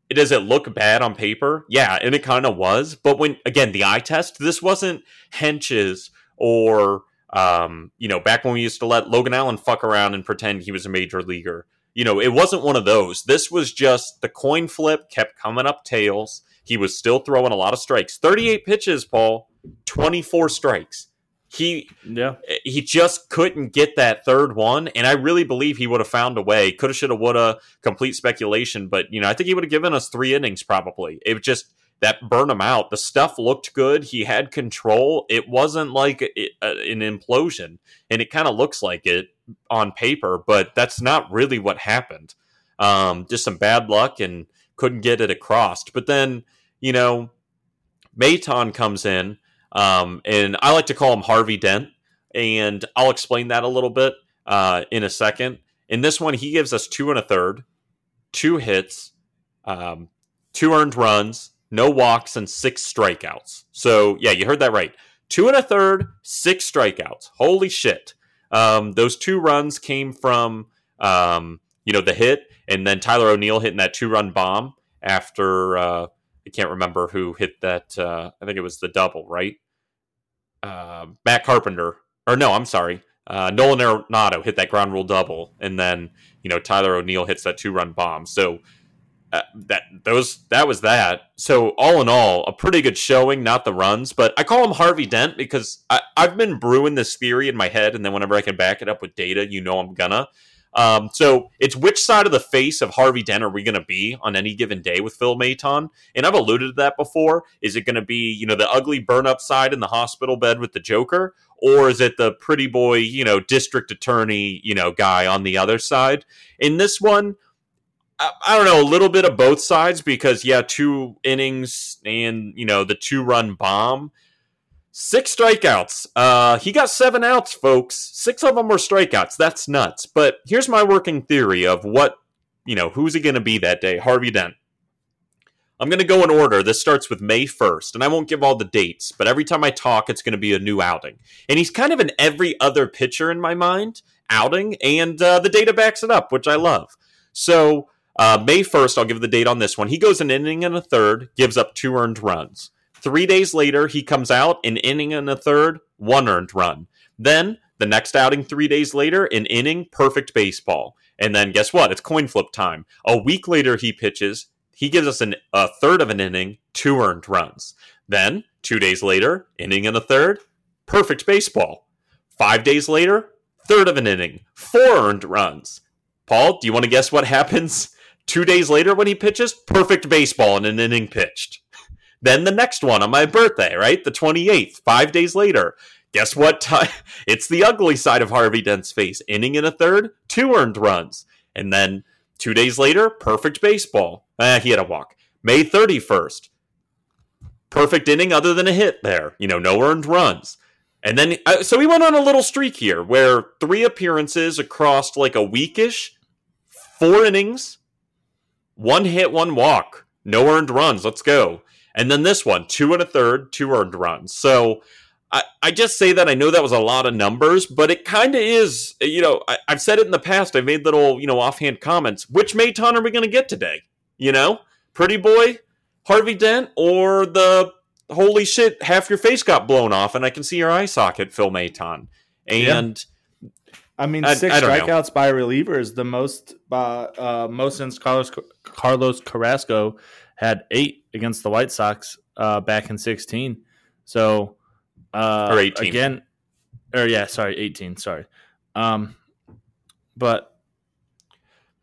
Does it look bad on paper? Yeah, and it kind of was. But when again the eye test, this wasn't Hentges or um, you know back when we used to let Logan Allen fuck around and pretend he was a major leaguer. You know, it wasn't one of those. This was just the coin flip kept coming up tails. He was still throwing a lot of strikes. 38 pitches, Paul, 24 strikes. He Yeah. he just couldn't get that third one, and I really believe he would have found a way. Coulda, shoulda, woulda. Complete speculation, but you know, I think he would have given us three innings probably. It just that burn him out. The stuff looked good. He had control. It wasn't like uh, an implosion, and it kind of looks like it on paper, but that's not really what happened. Um, just some bad luck and couldn't get it across. But then, you know, Maton comes in, um, and I like to call him Harvey Dent, and I'll explain that a little bit uh, in a second. In this one, he gives us two and a third, two hits, um, two earned runs, no walks, and six strikeouts. So, yeah, you heard that right. Two and a third, six strikeouts. Holy shit. Um, those two runs came from, um, you know, the hit, and then Tyler O'Neill hitting that two run bomb after. Uh, I can't remember who hit that. Uh, I think it was the double, right? Uh, Matt Carpenter, or no, I'm sorry, uh, Nolan Arenado hit that ground rule double, and then you know Tyler O'Neill hits that two run bomb. So uh, that those that was that. So all in all, a pretty good showing. Not the runs, but I call him Harvey Dent because I, I've been brewing this theory in my head, and then whenever I can back it up with data, you know I'm gonna. Um, so it's which side of the face of Harvey Dent are we going to be on any given day with Phil Maton? And I've alluded to that before. Is it going to be, you know, the ugly burn up side in the hospital bed with the Joker? Or is it the pretty boy, you know, district attorney, you know, guy on the other side? In this one, I, don't know, a little bit of both sides because, yeah, two innings and, you know, the two run bomb. Six strikeouts. Uh, he got seven outs, folks. Six of them were strikeouts. That's nuts. But here's my working theory of what, you know, who's he going to be that day? Harvey Dent. I'm going to go in order. This starts with May 1st, and I won't give all the dates, but every time I talk, it's going to be a new outing. And he's kind of an every other pitcher in my mind outing, and uh, the data backs it up, which I love. So, uh, May 1st, I'll give the date on this one. He goes an inning and a third, gives up two earned runs. Three days later, he comes out an inning and a third, one earned run. Then the next outing, three days later, an inning, perfect baseball. And then guess what? It's coin flip time. A week later, he pitches. He gives us an, a third of an inning, two earned runs. Then two days later, inning and a third, perfect baseball. Five days later, third of an inning, four earned runs. Paul, do you want to guess what happens two days later when he pitches? Perfect baseball in an inning pitched. Then the next one on my birthday, right? The 28th, five days later. Guess what? It's the ugly side of Harvey Dent's face. Inning in a third, two earned runs. And then two days later, perfect baseball. Eh, he had a walk. May 31st, perfect inning other than a hit there. You know, no earned runs. And then, uh, so we went on a little streak here where three appearances across like a weekish, four innings, one hit, one walk, no earned runs. Let's go. And then this one, two and a third, two earned runs. So I, I just say that I know that was a lot of numbers, but it kind of is, you know, I, I've said it in the past. I've made little, you know, offhand comments. Which Maton are we going to get today? You know, Pretty Boy, Harvey Dent, or the holy shit, half your face got blown off and I can see your eye socket, Phil Maton. And I mean, I- six I don't know. strikeouts by a reliever is the most by uh, most since Carlos Carlos Carrasco had eight against the White Sox uh, back in sixteen. So uh, Or 18. again, or yeah, sorry, eighteen. Sorry, um, but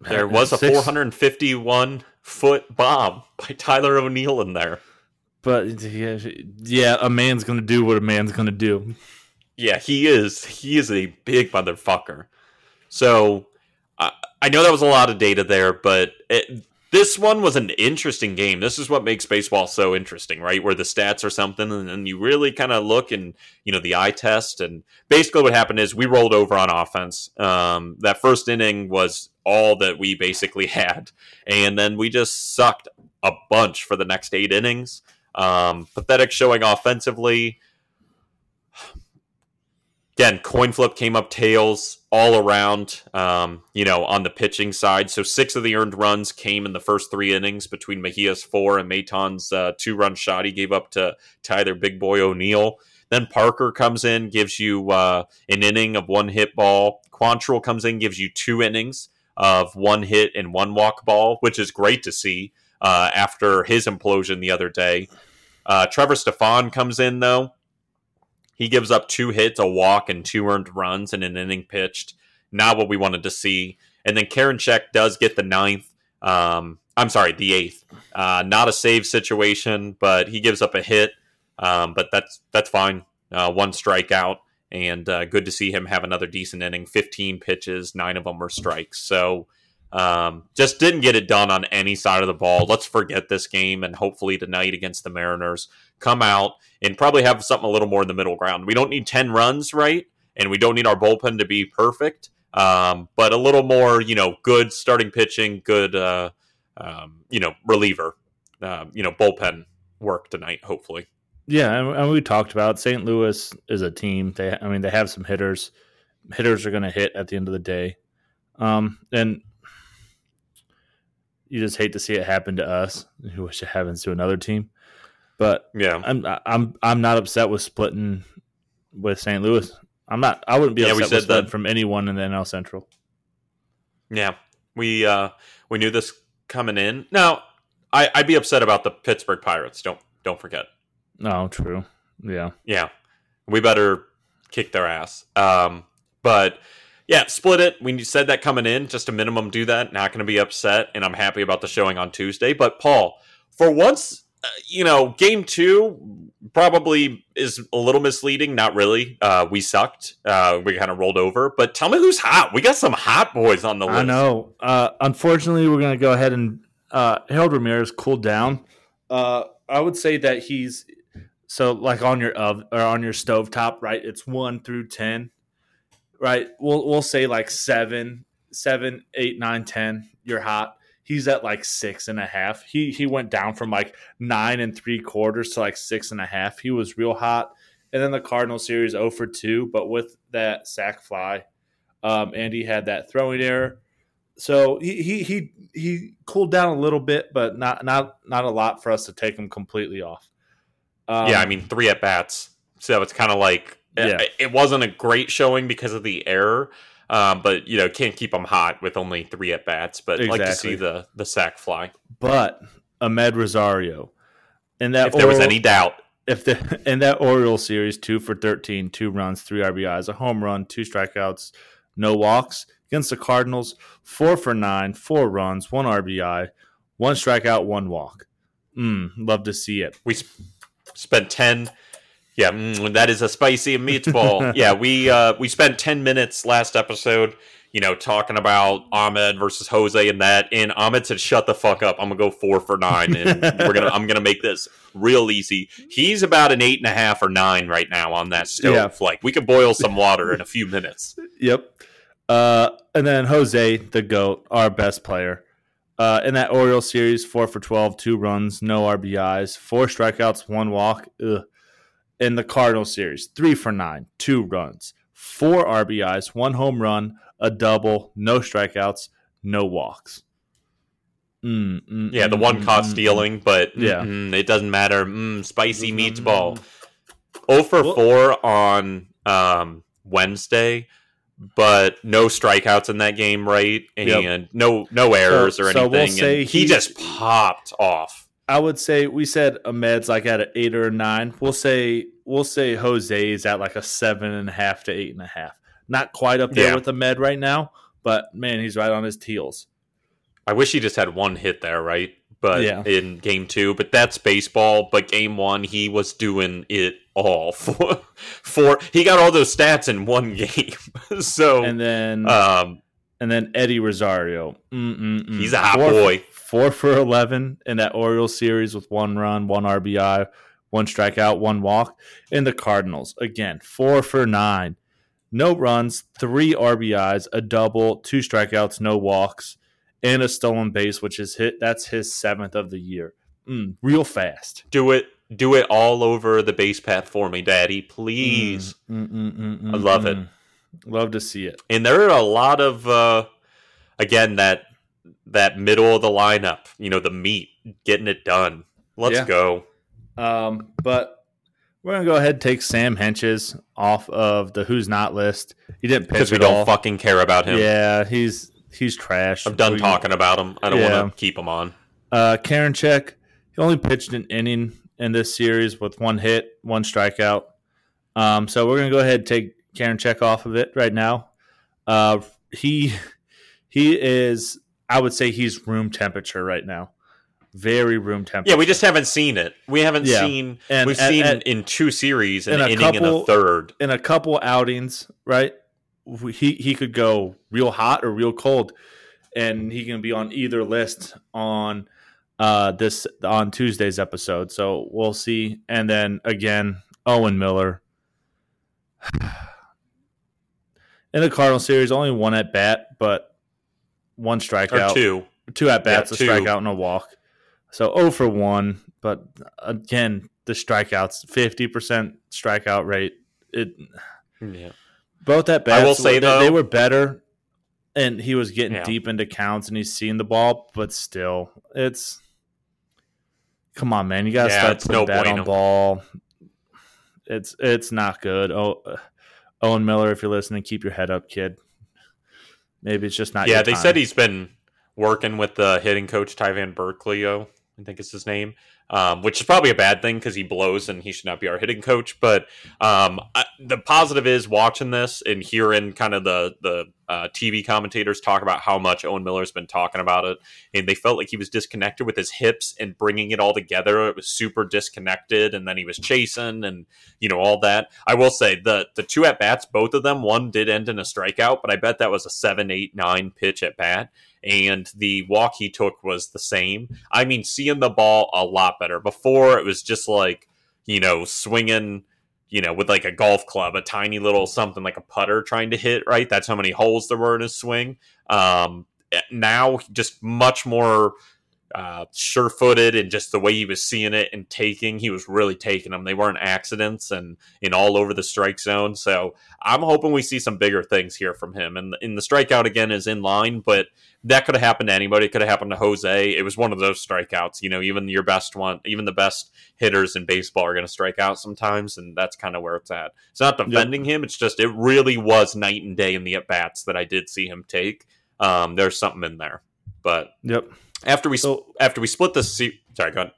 there was a Six- 451 foot bomb by Tyler O'Neill in there. But yeah, yeah, a man's gonna do what a man's gonna do. Yeah, he is. He is a big motherfucker. So I, I know that was a lot of data there, but it, this one was an interesting game. This is what makes baseball so interesting, right? Where the stats are something, and then you really kind of look and you know the eye test. And basically, what happened is we rolled over on offense. Um, that first inning was all that we basically had, and then we just sucked a bunch for the next eight innings. Um, pathetic showing offensively. Again, coin flip came up tails all around, um, you know, on the pitching side. So six of the earned runs came in the first three innings between Mejia's four and Maton's uh, two run shot he gave up to, to either Big Boy O'Neill. Then Parker comes in, gives you uh, an inning of one hit ball. Quantrill comes in, gives you two innings of one hit and one walk ball, which is great to see uh, after his implosion the other day. Uh, Trevor Stephan comes in, though, he gives up two hits, a walk, and two earned runs in an inning pitched. Not what we wanted to see. And then Karinchak does get the ninth. Um, I'm sorry, the eighth. Uh, not a save situation, but he gives up a hit. Um, but that's that's fine. Uh, one strikeout, and uh, good to see him have another decent inning. 15 pitches, nine of them were strikes. So um, just didn't get it done on any side of the ball. Let's forget this game, and hopefully tonight against the Mariners, come out and probably have something a little more in the middle ground. We don't need 10 runs, right? And we don't need our bullpen to be perfect, um, but a little more, you know, good starting pitching, good, uh, um, you know, reliever, uh, you know, bullpen work tonight, hopefully. Yeah, and, and we talked about St. Louis is a team. They, I mean, they have some hitters. Hitters are going to hit at the end of the day, um, and you just hate to see it happen to us. You wish it happens to another team. But yeah, I'm I'm I'm not upset with splitting with St. Louis. I'm not. I wouldn't be yeah, upset with that from anyone in the NL Central. Yeah, we uh we knew this coming in. Now, I, I'd be upset about the Pittsburgh Pirates. Don't don't forget. No, true. Yeah, yeah. We better kick their ass. Um, but yeah, split it. When you said that coming in, just a minimum do that. Not going to be upset, and I'm happy about the showing on Tuesday. But Paul, for once uh, you know, game two probably is a little misleading. Not really. Uh, we sucked. Uh, we kind of rolled over. But tell me who's hot. We got some hot boys on the list. I know. Uh, unfortunately, we're going to go ahead and uh, Harold Ramirez cooled down. Uh, I would say that he's so like on your of or on your stove top, right? It's one through ten, right? We'll we'll say like seven, seven, eight, nine, ten. You're hot he's at like six and a half. He he went down from like nine and three quarters to like six and a half. He was real hot. And then the Cardinal series 0 for 2, but with that sac fly, um, he had that throwing error. So he, he he he cooled down a little bit, but not not not a lot for us to take him completely off. Um, yeah, I mean three at bats, so it's kind of like yeah. it, it wasn't a great showing because of the error, um, but you know, can't keep them hot with only three at bats. But exactly. like to see the the sac fly. But Amed Rosario, and that if there was any doubt, if the in that Orioles series, two for 13, two runs, three RBIs, a home run, two strikeouts, no walks against the Cardinals, four for nine, four runs, one RBI, one strikeout, one walk. Mm, love to see it. We sp- spent ten yeah, mm, that is a spicy meatball. yeah, we uh, we spent ten minutes last episode, you know, talking about Amed versus Jose and that, and Amed said, "Shut the fuck up! I'm gonna go four for nine, and we're gonna I'm gonna make this real easy." He's about an eight and a half or nine right now on that stove. Yeah. Like we could boil some water in a few minutes. Yep. Uh, and then Jose, the goat, our best player. Uh, in that Orioles series, four for 12, two runs, no RBIs, four strikeouts, one walk. Ugh in the Cardinal series, three for nine, two runs, four RBIs, one home run, a double, no strikeouts, no walks. Mm, mm, yeah, the one mm, caught mm, stealing, but yeah, it doesn't matter. Mm, spicy meatball. Oh for well, 4 on um, Wednesday, but no strikeouts in that game, right? And yep. no no errors so, or anything. So we'll he, he just popped off. I would say we said Amed's like at an eight or a nine. We'll say we'll say Jose is at like a seven and a half to eight and a half. Not quite up there yeah. with Amed right now, but man, he's right on his heels. I wish he just had one hit there, right? but Yeah. in game two. But that's baseball. But game one, he was doing it all for for he got all those stats in one game. so And then um and then Eddie Rosario. Mm-mm-mm. he's a hot Four- boy. Four for eleven in that Orioles series with one run, one RBI, one strikeout, one walk. In the Cardinals again, four for nine, no runs, three RBIs, a double, two strikeouts, no walks, and a stolen base, which is hit. That's his seventh of the year. Mm, real fast. Do it do it all over the base path for me, Daddy, please. Mm, mm, mm, mm, I love it. Love to see it. And there are a lot of uh again that that middle of the lineup, you know, the meat, getting it done. Let's Yeah. go. Um, but we're gonna go ahead and take Sam Hentges off of the who's not list. He didn't pitch Because we at don't all. fucking care about him. Yeah, he's he's trash. I'm done We- talking about him. I don't Yeah. want to keep him on. Uh, Karinchak, he only pitched an inning in this series with one hit, one strikeout. Um, so we're gonna go ahead and take Karinchak off of it right now. Uh, he he is, I would say, he's room temperature right now. Very room temperature. Yeah, we just haven't seen it. We haven't Yeah. seen. And we've at- seen at- in two series an in a inning in the couple- third. in a couple outings, right? He he could go real hot or real cold, and he can be on either list on uh this on Tuesday's episode. So we'll see. And then again, Owen Miller in the Cardinal series, only one at bat, but one Or strikeout, two. two at bats, Yeah, a strikeout, and a walk. So 0 for one, but again, the strikeouts, fifty percent strikeout rate. It Yeah. both at bats. I will say, they, though- they were better, and he was getting Yeah. deep into counts, and he's seeing the ball. But still, it's come on, man. You got to Yeah, start putting no bat bueno. on ball. It's it's not good. Oh, Owen Miller, if you're listening, keep your head up, kid. Maybe it's just not. yeah, they time. said he's been working with the hitting coach Ty Van Burkleo. I think is his name, um, which is probably a bad thing because he blows and he should not be our hitting coach. But um, I, the positive is watching this and hearing kind of the the uh, TV commentators talk about how much Owen Miller's been talking about it, and they felt like he was disconnected with his hips and bringing it all together. It was super disconnected, and then he was chasing and you know all that. I will say the the two at bats, both of them, one did end in a strikeout, but I bet that was a seven, eight, nine pitch at bat and the walk he took was the same. I mean, seeing the ball a lot better. Before it was just like, you know, swinging, you know, with like a golf club, a tiny little something like a putter trying to hit, right? That's how many holes there were in his swing. Um, now, just much more uh, sure footed and just the way he was seeing it and taking, he was really taking them. They weren't accidents and in all over the strike zone. So I'm hoping we see some bigger things here from him. And, and the strikeout again is in line, but that could have happened to anybody. It could have happened to Jose. It was one of those strikeouts. You know, even your best one, even the best hitters in baseball are going to strike out sometimes, and that's kind of where it's at. It's not defending him. It's just it really was night and day in the at bats that I did see him take. Um, there's something in there, but Yep. After we So- after we split the se- sorry, go ahead.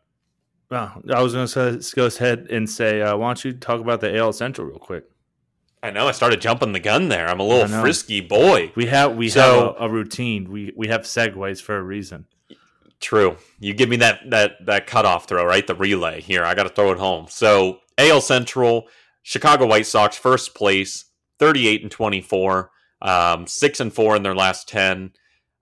Well, I was going to go ahead and say, uh, why don't you talk about the AL Central real quick? I know I started jumping the gun there. I'm a little frisky boy. We have we So- have a, a routine. We we have segues for a reason. True. You give me that that that cutoff throw, right? The relay here. I got to throw it home. So AL Central, Chicago White Sox first place, thirty-eight and twenty-four, um, six and four in their last ten.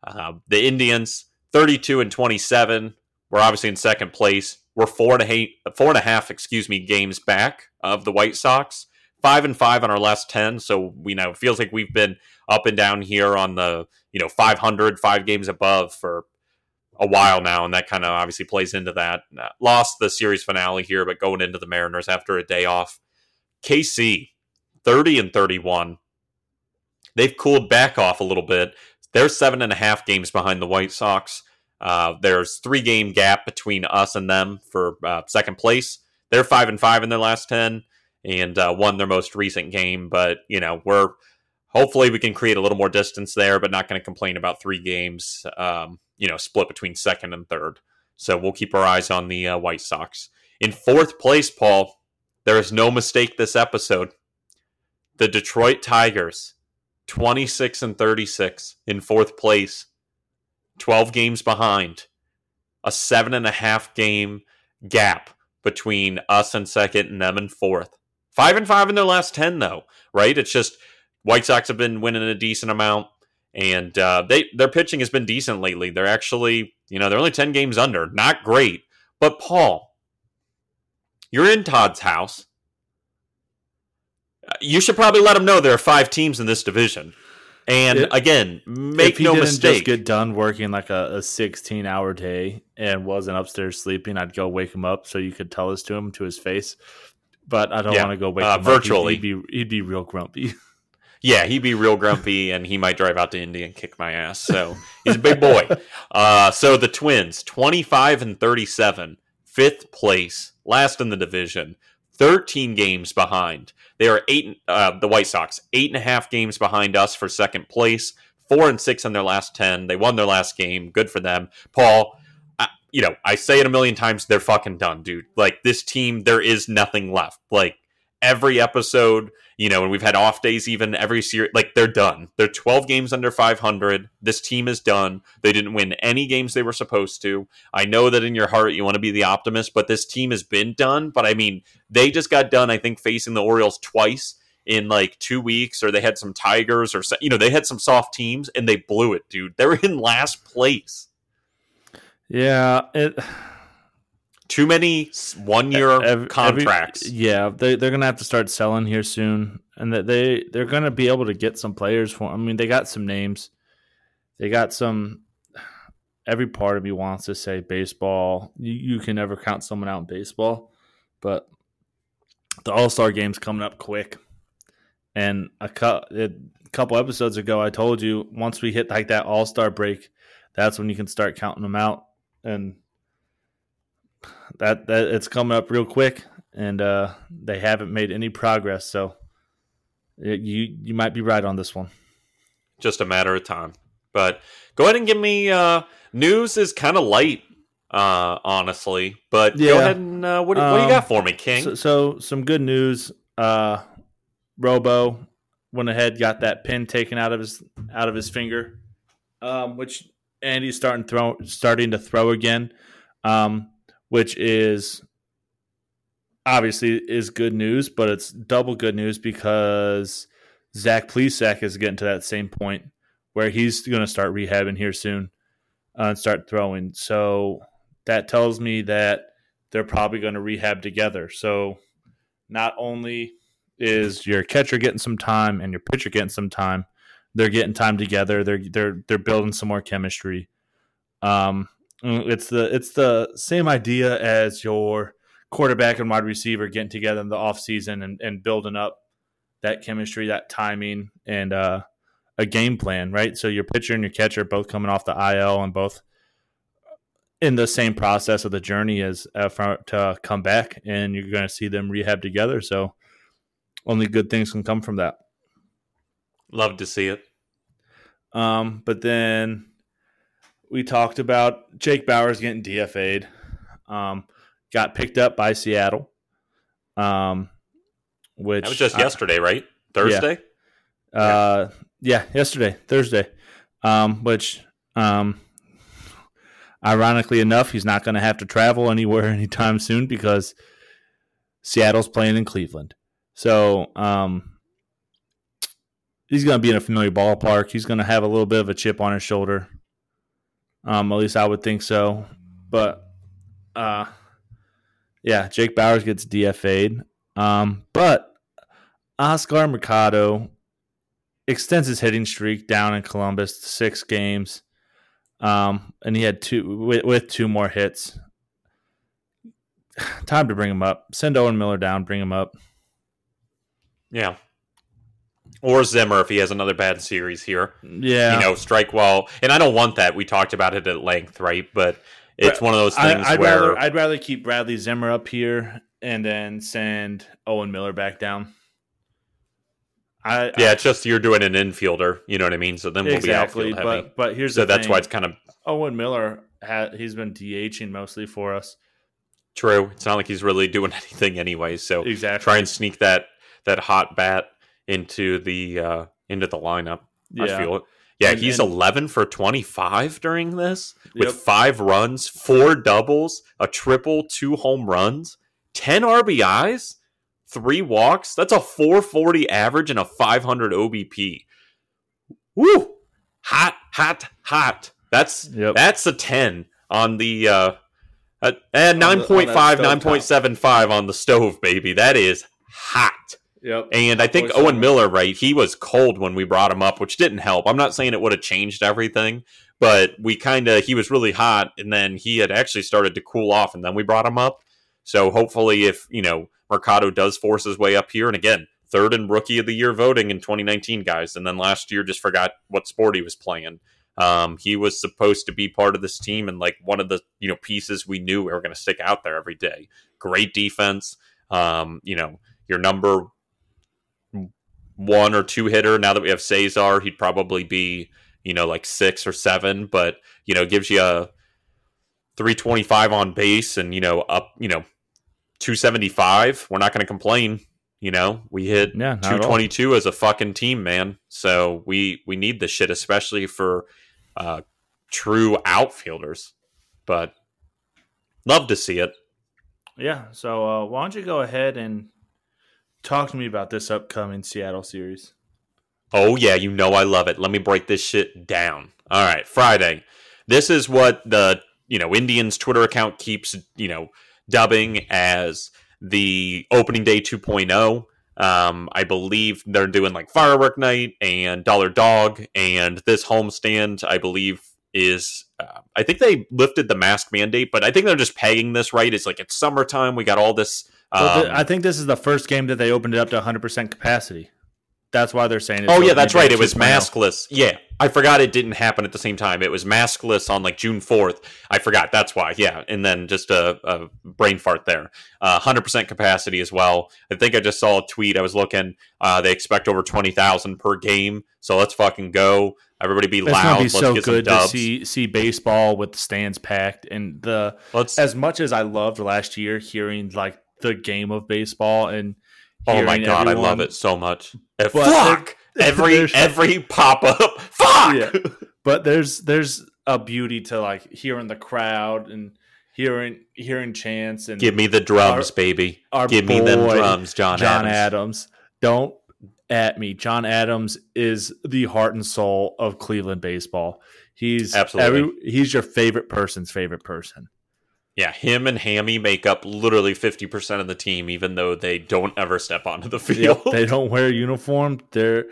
Uh, the Indians, thirty-two and twenty-seven. We're obviously in second place. We're four and a half, four and a half, excuse me, games back of the White Sox. Five and five on our last ten. So we know it feels like we've been up and down here on the you know 500, five games above for a while now, and that kind of obviously plays into that. Uh, lost the series finale here, but going into the Mariners after a day off. KC, 30 and 31. They've cooled back off a little bit. They're seven and a half games behind the White Sox. Uh, there's three game gap between us and them for uh, second place. They're five and five in their last ten, and uh, won their most recent game. But you know, we're hopefully we can create a little more distance there, but not going to complain about three games. Um, you know, split between second and third. So we'll keep our eyes on the uh, White Sox. In fourth place, Paul, there is no mistake this episode. The Detroit Tigers, 26 and 36 in fourth place, 12 games behind. a seven and a half game gap between us and second and them and fourth. Five and five in their last ten, though. Right? It's just White Sox have been winning a decent amount, and uh, they their pitching has been decent lately. They're actually, you know, they're only ten games under. Not great, but Paul, you're in Todd's house. You should probably let him know there are five teams in this division. And It- again, make if he no mistake. just get done working like a, a 16 hour day and wasn't upstairs sleeping, I'd go wake him up so you could tell this to him to his face. But I don't Yeah, want to go wake uh, him up. He'd- virtually. He'd, be he'd be real grumpy. Yeah, he'd be real grumpy, and he might drive out to Indy and kick my ass. So he's a big boy. Uh, so the Twins, twenty-five and thirty-seven, fifth place, last in the division, thirteen games behind. They are eight. Uh, the White Sox, eight and a half games behind us for second place. Four and six in their last ten. They won their last game. Good for them, Paul. I, you know, I say it a million times. They're fucking done, dude. Like this team, there is nothing left. Like every episode you know, and we've had off days even every series. Like they're done. They're 12 games under 500. This team is done. They didn't win any games they were supposed to. I know that in your heart you want to be the optimist, but this team has been done. But I mean, they just got done. I think facing the Orioles twice in like two weeks, or they had some Tigers, or you know, they had some soft teams and they blew it, dude. They're in last place. yeah. It, Too many one year every- contracts. yeah, they they're gonna have to start selling here soon, and that they they're gonna be able to get some players for. I mean, they got some names, they got some. Every part of me wants to say baseball. You, you can never count someone out in baseball, but the All Star game's coming up quick, and a, cu- a couple episodes ago, I told you once we hit like that All Star break, that's when you can start counting them out, and that that it's coming up real quick, and uh, they haven't made any progress. So it, you you might be right on this one. just a matter of time. But go ahead and give me uh, news is kind of light, uh, honestly. But Yeah. go ahead and uh, what, do- what do you Um, got for me, King? So, so some good news. Uh, Robo went ahead, got that pin taken out of his out of his finger, um, which Andy's starting throw starting to throw again, um, which is obviously is good news, but it's double good news because Zach Plesac is getting to that same point where he's going to start rehabbing here soon uh, and start throwing. So that tells me that they're probably going to rehab together. So not only is your catcher getting some time and your pitcher getting some time, they're getting time together. They're they're they're building some more chemistry. Um, it's the it's the same idea as your quarterback and wide receiver getting together in the offseason and, and building up that chemistry, that timing, and uh, a game plan, right? So your pitcher and your catcher both coming off the IL and both in the same process of the journey as uh, to come back, and you're going to see them rehab together. So only good things can come from that. Love to see it. Um, but then we talked about Jake Bauers getting DFA'd. Um, got picked up by Seattle. Um, which That was just I- yesterday, right? Thursday. Uh, yeah, yesterday, Thursday. Um, which, um, ironically enough, he's not going to have to travel anywhere anytime soon because Seattle's playing in Cleveland. So, um, he's going to be in a familiar ballpark. He's going to have a little bit of a chip on his shoulder. Um, at least I would think so. But, uh, yeah, Jake Bauers gets DFA'd. Um, but Oscar Mercado extends his hitting streak down in Columbus to six games. Um, and he had two with, with two more hits. Time to bring him up. Send Owen Miller down. Bring him up. Yeah. Or Zimmer if he has another bad series here. Yeah, You know, strike while. And I don't want that. We talked about it at length, right? But it's one of those things I, would where. rather I'd rather keep Bradley Zimmer up here and then send Owen Miller back down. I yeah, it's just you're doing an infielder. You know what I mean? So then we'll exactly. be outfield heavy. But but here's so the that's thing. why it's kind of Owen Miller Had, he's been DHing mostly for us. true. It's not like he's really doing anything anyway. So Exactly. try and sneak that that hot bat into the uh into the lineup. I Yeah. feel it. Yeah, And- he's and- 11 for 25 during this with Yep. five runs, four doubles, a triple, two home runs, 10 RBIs, three walks. That's a 440 average and a 500 OBP. Woo! Hot, hot, hot. That's Yep. that's a 10 on the uh uh, and On the- on that 9.5, 9.75 on the stove, baby. That is hot. Yep. And I think Owen. Miller, right? He was cold when we brought him up, which didn't help. I'm not saying it would have changed everything, but we kind of he was really hot, and then he had actually started to cool off, and then we brought him up. So hopefully, if you know Mercado does force his way up here, and again, third in rookie of the year voting in 2019, guys, and then last year just forgot what sport he was playing. Um, he was supposed to be part of this team and like one of the you know pieces we knew we were going to stick out there every day. Great defense. Um, you know your number one or two hitter. Now that we have Cesar, he'd probably be, you know, like six or seven, but, you know, gives you a 325 on base and, you know, up, you know, 275. We're not going to complain. You know, we hit Yeah, not at all. 222 as a fucking team, man. So we we need this shit, especially for uh, true outfielders. But love to see it. Yeah. So uh, why don't you go ahead and talk to me about this upcoming Seattle series? Oh yeah, you know I love it. Let me break this shit down. All right, Friday. This is what the you know Indians Twitter account keeps you know dubbing as the opening day 2.0. Um, I believe they're doing like firework night and dollar dog, and this homestand I believe is uh, I think they lifted the mask mandate, but I think they're just pegging this right. It's like it's summertime. We got all this. Um, I think this is the first game that they opened it up to 100% capacity. That's why they're saying. It's Oh yeah, that's right. It was maskless. Yeah, I forgot it didn't happen at the same time. It was maskless on like June fourth. I forgot. That's why. Yeah, and then just a, a brain fart there. Uh, Hundred percent capacity as well. I think I just saw a tweet. I was looking. Uh, they expect over twenty thousand per game. So let's fucking go. Everybody be loud. be let's so get good some to dubs. see see baseball with the stands packed and the let's. as much as I loved last year hearing like the game of baseball and Oh my god, I love it so much. But fuck every every pop up. Fuck. Yeah. but there's there's a beauty to like hearing the crowd and hearing hearing chants and Give me the drums, Our- baby. our Give me the drums, John, John Adams. Adams. Don't at me. John Adams is the heart and soul of Cleveland baseball. He's Absolutely. every- he's your favorite person's favorite person. Yeah, him and Hammy make up literally 50% of the team, even though they don't ever step onto the field. Yep, they don't wear a uniform. They're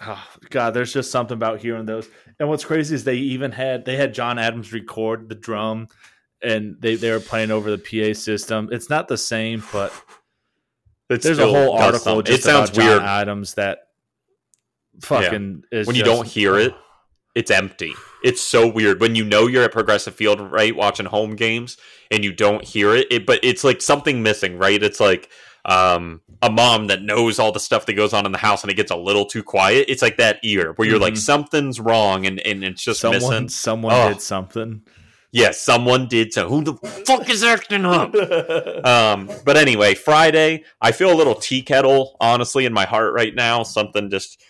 oh, God. There's just something about hearing those. And what's crazy is they even had they had John Adams record the drum, and they they were playing over the PA system. It's not the same, but It there's a whole article something. just It sounds about John weird. Adams that fucking is when you just- don't hear it, it's empty. It's so weird when you know you're at Progressive Field, right, watching home games, and you don't hear it. it but it's like something missing, right? It's like um, a mom that knows all the stuff that goes on in the house, and it gets a little too quiet. It's like that ear where you're like Mhm. something's wrong, and and it's just someone missing. someone Oh. did something. Yeah, someone did so. Who the fuck is acting up? um, but anyway, Friday, I feel a little tea kettle, honestly, in my heart right now. Something just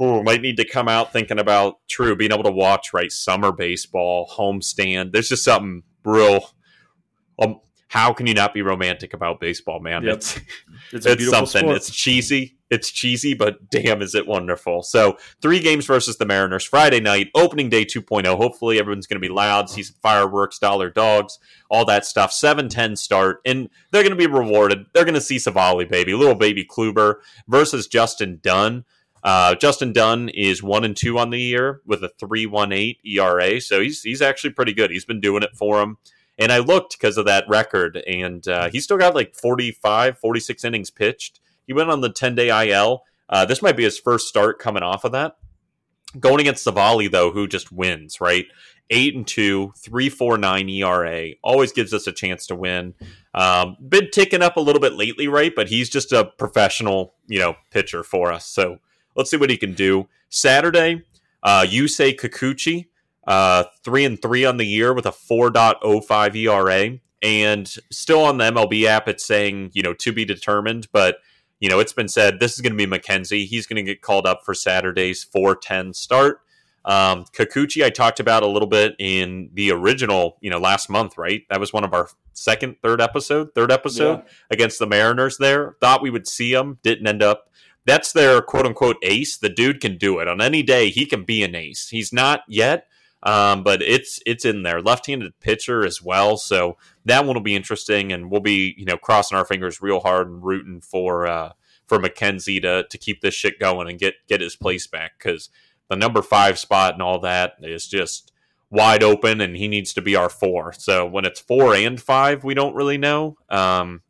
whew, might need to come out thinking about true being able to watch right summer baseball, homestand. There's just something real. Um, how can you not be romantic about baseball, man? Yep. It's it's it's something. sport. It's cheesy. It's cheesy, but damn, is it wonderful. So, three games versus the Mariners Friday night, opening day 2.0. Hopefully, everyone's going to be loud, see some fireworks, dollar dogs, all that stuff. 7 10 start, and they're going to be rewarded. They're going to see Civale, baby, little baby Kluber versus Justin Dunn. Uh, Justin Dunn is one and two on the year with a 3.18 ERA, so he's he's actually pretty good. He's been doing it for him. And I looked because of that record, and uh, he's still got like 45, 46 innings pitched. He went on the 10 day IL. Uh, this might be his first start coming off of that. Going against Civale, though, who just wins, right? 8 and 2, 3.49 ERA. Always gives us a chance to win. Um, been ticking up a little bit lately, right? But he's just a professional, you know, pitcher for us. So let's see what he can do. Saturday, uh, Yusei Kikuchi, uh, three and three on the year with a 4.05 ERA, and still on the MLB app, it's saying you know to be determined. But you know, it's been said this is going to be McKenzie. He's going to get called up for Saturday's 4:10 start. Um, Kikuchi, I talked about a little bit in the original, you know, last month, right? That was one of our second, third episode, third episode Yeah. against the Mariners there. Thought we would see him, didn't end up. That's their quote unquote ace. The dude can do it on any day. He can be an ace. He's not yet, um, but it's it's in there. Left-handed pitcher as well, so that one will be interesting, and we'll be you know crossing our fingers real hard and rooting for uh, for McKenzie to to keep this shit going and get get his place back because the number five spot and all that is just wide open, and he needs to be our four. So when it's four and five, we don't really know. Um,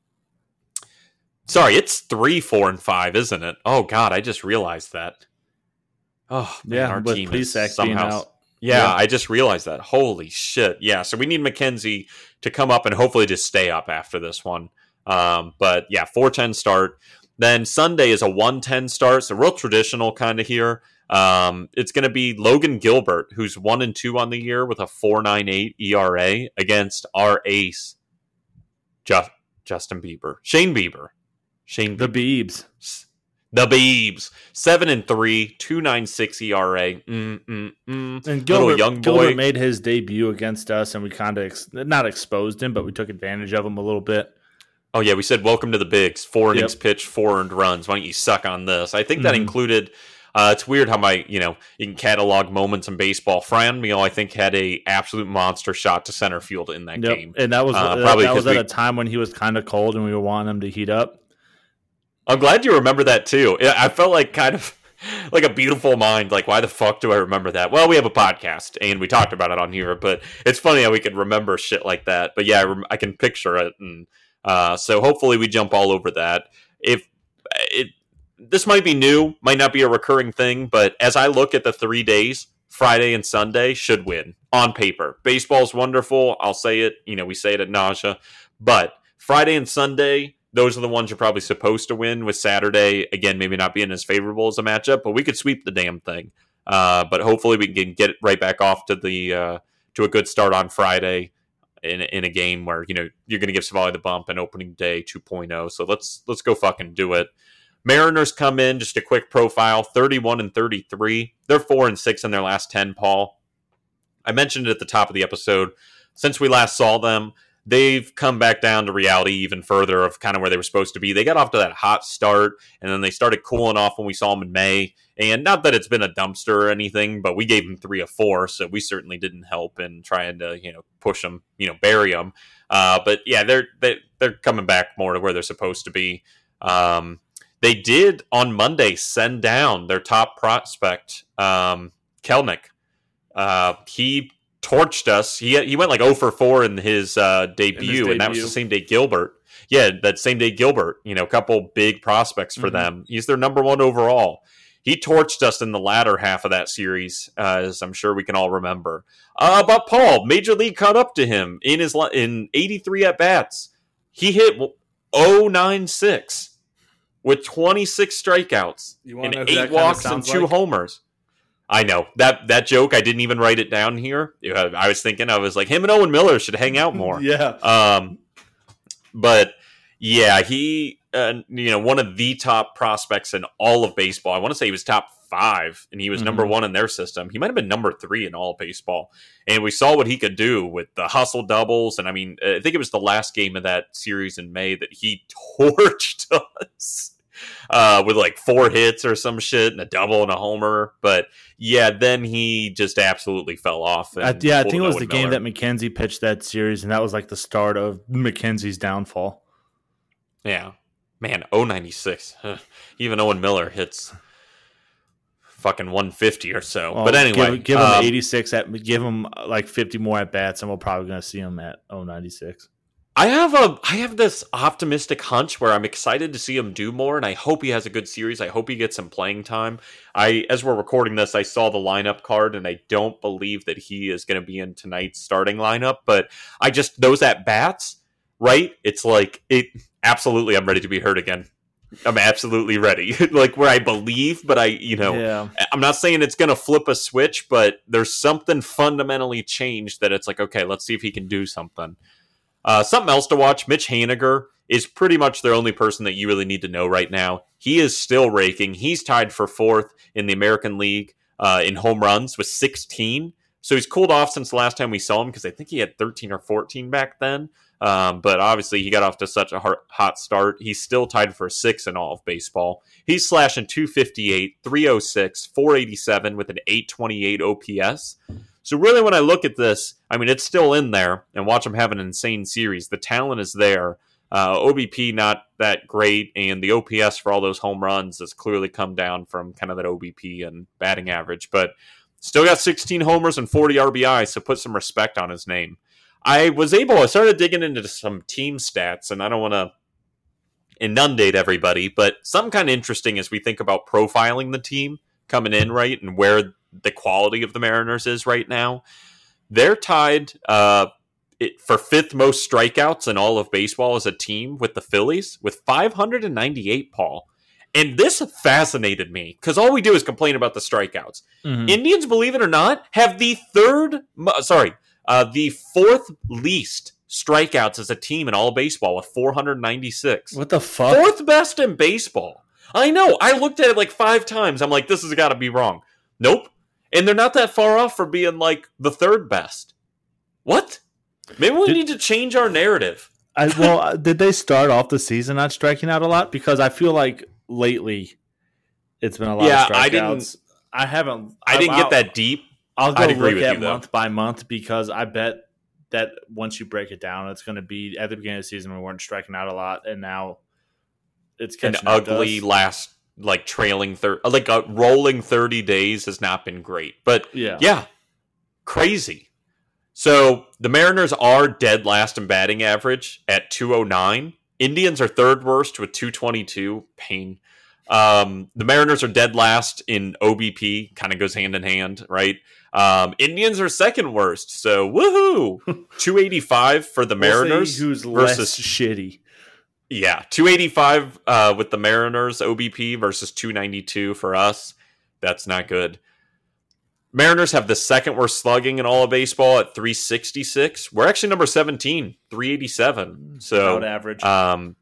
sorry, it's three, four, and five, isn't it? Oh God, I just realized that. Oh man, Yeah, our team is somehow out. yeah, Yeah. I just realized that. Holy shit. Yeah, so we need McKenzie to come up and hopefully just stay up after this one. Um, but yeah, 410 start. Then Sunday is a 110 start. So real traditional kind of here. Um, it's going to be Logan Gilbert, who's 1 and 2 on the year with a 498 ERA against our ace, Ju- Justin Bieber. Shane Bieber. Shane The. Beebs. The Beebs. 7 and 3, 296 ERA. Mm, mm, mm. And Gilbert, young boy. Gilbert made his debut against us, and we kind of ex- not exposed him, but we took advantage of him a little bit. Oh yeah, we said welcome to the bigs. Four innings Yep. pitched, four earned runs. Why don't you suck on this? I think that Mhm. included. Uh, it's weird how my you know you can catalog moments in baseball. Franmil, I think, had a absolute monster shot to center field in that Yep. game. And that was Uh, that, probably that was at we- a time when he was kind of cold, and we were wanting him to heat up. I'm glad you remember that too. I felt like kind of like a beautiful mind. Like, why the fuck do I remember that? Well, we have a podcast and we talked about it on here, but it's funny how we can remember shit like that. But yeah, I, rem- I can picture it, and uh, so hopefully we jump all over that. If it, this might be new, might not be a recurring thing, but as I look at the three days, Friday and Sunday should win on paper. Baseball's wonderful. I'll say it. You know, we say it at nausea, but Friday and Sunday, those are the ones you're probably supposed to win. With Saturday, again, maybe not being as favorable as a matchup, but we could sweep the damn thing. Uh, but hopefully, we can get right back off to the uh, to a good start on Friday in in a game where you know you're going to give Civale the bump and opening day 2.0. So let's let's go fucking do it. Mariners come in just a quick profile 31 and 33. They're 4 and 6 in their last 10, Paul. I mentioned it at the top of the episode. Since we last saw them, they've come back down to reality even further of kind of where they were supposed to be. They got off to that hot start and then they started cooling off when we saw them in May. And not that it's been a dumpster or anything, but we gave them three of four, so we certainly didn't help in trying to you know push them, you know, bury them. Uh, but yeah, they're they, they're coming back more to where they're supposed to be. Um, they did on Monday send down their top prospect, um, Kelenic. Uh, he torched us. He he went like 0 for 4 in his uh, debut, and that was the same day Gilbert. Yeah, that same day Gilbert. You know, a couple big prospects for Mhm. them. He's their number one overall. He torched us in the latter half of that series, uh, as I'm sure we can all remember. Uh, but Paul, Major League caught up to him in his in 83 at bats. He hit 096 with 26 strikeouts and eight walks and two homers. I know that that joke. I didn't even write it down here. I was thinking, I was like, him and Owen Miller should hang out more. Yeah. Um, but yeah, he, uh, you know, one of the top prospects in all of baseball. I want to say he was top five, and he was number Mhm. one in their system. He might have been number three in all baseball, and we saw what he could do with the hustle doubles. And I mean, I think it was the last game of that series in May that he torched us. Uh, with like four hits or some shit and a double and a homer, but yeah, then he just absolutely fell off. I, yeah, I think it was the game that McKenzie pitched that series, and that was like the start of McKenzie's downfall. Yeah. Man, 096. Even Owen Miller hits fucking 150 or so. But anyway, give, give him um, 86 at give him uh, like 50 more at bats, and we're probably going to see him at 096. I have a I have this optimistic hunch where I'm excited to see him do more and I hope he has a good series. I hope he gets some playing time. I as we're recording this, I saw the lineup card and I don't believe that he is going to be in tonight's starting lineup, but I just those at bats, right? It's like it absolutely I'm ready to be hurt again. I'm absolutely ready. like where I believe, but I, you know, yeah, I'm not saying it's going to flip a switch, but there's something fundamentally changed that it's like, okay, let's see if he can do something. Uh, something else to watch Mitch Haniger is pretty much the only person that you really need to know right now. He is still raking. He's tied for fourth in the American League uh, in home runs with 16. So he's cooled off since the last time we saw him because I think he had 13 or 14 back then. Um, but obviously, he got off to such a hot start. He's still tied for six in all of baseball. He's slashing 258, 306, 487 with an 828 OPS. So, really, when I look at this, I mean, it's still in there and watch them have an insane series. The talent is there. Uh, OBP not that great, and the OPS for all those home runs has clearly come down from kind of that OBP and batting average, but still got 16 homers and 40 RBI, so put some respect on his name. I was able, I started digging into some team stats, and I don't want to inundate everybody, but some kind of interesting as we think about profiling the team coming in, right, and where the quality of the Mariners is right now. They're tied uh, it, for fifth most strikeouts in all of baseball as a team with the Phillies with 598, Paul. And this fascinated me because all we do is complain about the strikeouts. Mm-hmm. Indians, believe it or not, have the third, sorry, uh, the fourth least strikeouts as a team in all baseball with 496. What the fuck? Fourth best in baseball. I know. I looked at it like five times. I'm like, this has got to be wrong. Nope. And they're not that far off for being like the third best. What? Maybe we did, need to change our narrative. I, well, uh, did they start off the season not striking out a lot? Because I feel like lately it's been a lot yeah, of strikeouts. I didn't. I haven't. I, didn't get that deep. I'll go look at you, month by month because I bet that once you break it down, it's going to be at the beginning of the season we weren't striking out a lot, and now it's an ugly last like trailing third like a rolling 30 days has not been great but yeah. yeah crazy. So the mariners are dead last in batting average at 209 indians are third worst with 222 pain. Um, the mariners are dead last in obp kind of goes hand in hand right? Um, Indians are second worst, so woohoo! 285 for the Mariners, we'll who's versus less shitty. Yeah, 285 uh, with the Mariners OBP versus 292 for us. That's not good. Mariners have the second worst slugging in all of baseball at 366. We're actually number 17, 387. So About average. Um,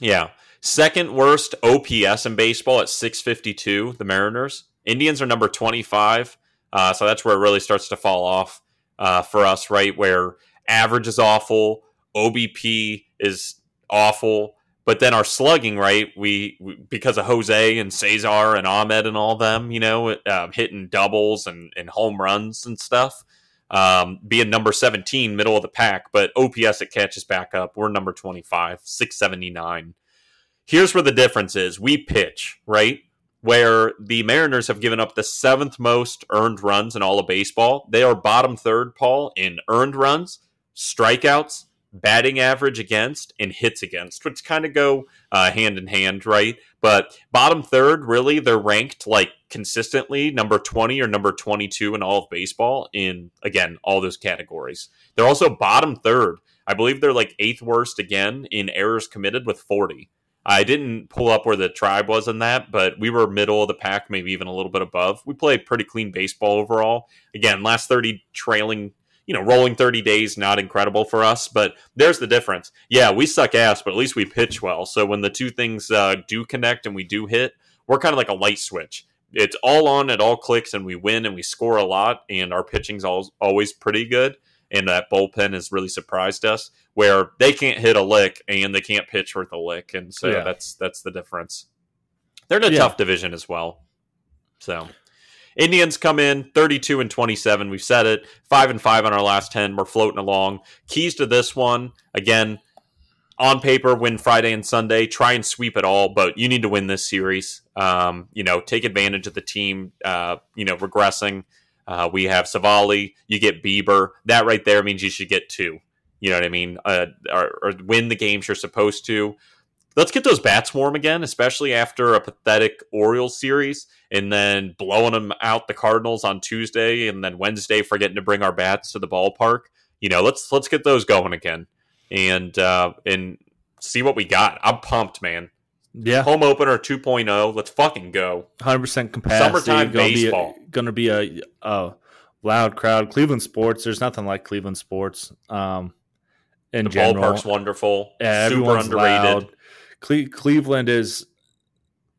yeah. Second worst OPS in baseball at 652, the Mariners. Indians are number 25. Uh, so that's where it really starts to fall off uh, for us, right? Where average is awful, OBP is awful, but then our slugging, right? We, we because of Jose and Cesar and Amed and all them, you know, uh, hitting doubles and, and home runs and stuff. Um, being number 17, middle of the pack, but OPS it catches back up. We're number 25, 679. Here's where the difference is. We pitch, right? where the Mariners have given up the seventh most earned runs in all of baseball. They are bottom third, Paul, in earned runs, strikeouts, batting average against, and hits against, which kind of go uh, hand in hand, right? But bottom third, really, they're ranked like consistently number 20 or number 22 in all of baseball in, again, all those categories. They're also bottom third. I believe they're like eighth worst again in errors committed with 40. I didn't pull up where the tribe was in that, but we were middle of the pack, maybe even a little bit above. We played pretty clean baseball overall. Again, last 30 trailing, you know, rolling 30 days, not incredible for us, but there's the difference. Yeah, we suck ass, but at least we pitch well. So when the two things uh, do connect and we do hit, we're kind of like a light switch. It's all on, it all clicks, and we win and we score a lot, and our pitching's always pretty good and that bullpen has really surprised us where they can't hit a lick and they can't pitch worth a lick and so yeah. that's that's the difference they're in a yeah. tough division as well so indians come in 32 and 27 we've said it 5 and 5 on our last 10 we're floating along keys to this one again on paper win friday and sunday try and sweep it all but you need to win this series um, you know take advantage of the team uh, you know regressing uh, we have Civale. You get Bieber. That right there means you should get two. You know what I mean? Uh, or, or, win the games you're supposed to. Let's get those bats warm again, especially after a pathetic Orioles series, and then blowing them out the Cardinals on Tuesday, and then Wednesday forgetting to bring our bats to the ballpark. You know, let's let's get those going again, and uh, and see what we got. I'm pumped, man. Yeah. Home opener 2.0. Let's fucking go. 100% capacity. Summertime gonna baseball. Going to be a, a, loud crowd. Cleveland sports. There's nothing like Cleveland sports. Um, in the general. ballpark's wonderful. Yeah, Super underrated. Cle- Cleveland is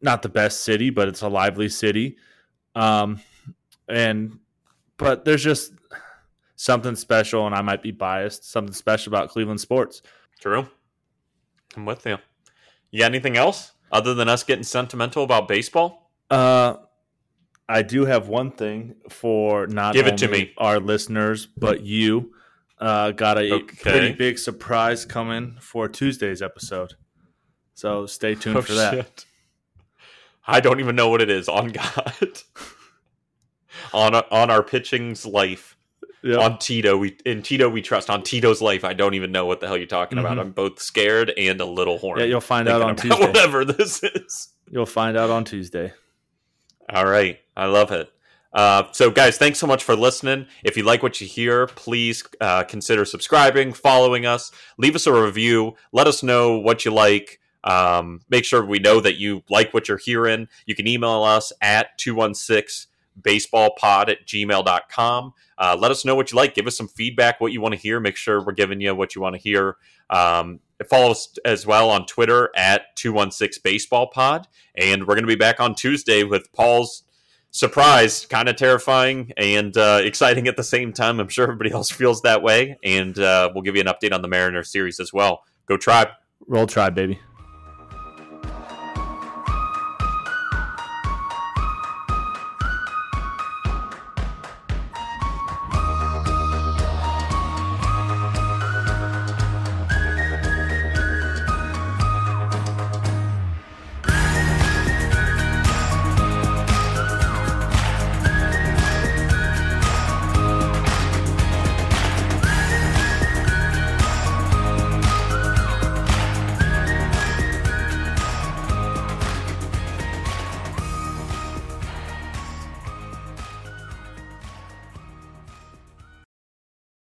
not the best city, but it's a lively city. Um, and but there's just something special, and I might be biased. Something special about Cleveland sports. True. I'm with you. You got anything else other than us getting sentimental about baseball? Uh, I do have one thing for not Give it to me. our listeners, but you. Uh, got a Okay. pretty big surprise coming for Tuesday's episode. So stay tuned for that. Oh, shit. I don't even know what it is. On God. on on our pitching's life. Yeah. On Tito, we in Tito we trust. On Tito's life, I don't even know what the hell you're talking about. Mhm. I'm both scared and a little horny. yeah, you'll find out on Tuesday. Whatever this is. You'll find out on Tuesday. All right. I love it. Uh, so, guys, thanks so much for listening. If you like what you hear, please uh, consider subscribing, following us, leave us a review, let us know what you like. Um, make sure we know that you like what you're hearing. You can email us at 216 baseballpod at gmail.com. Uh, let us know what you like. Give us some feedback, what you want to hear. Make sure we're giving you what you want to hear. Um, follow us as well on Twitter at 216 baseball pod. And we're going to be back on Tuesday with Paul's surprise, kind of terrifying and uh, exciting at the same time. I'm sure everybody else feels that way. And uh, we'll give you an update on the Mariner series as well. Go Tribe. Roll Tribe, baby.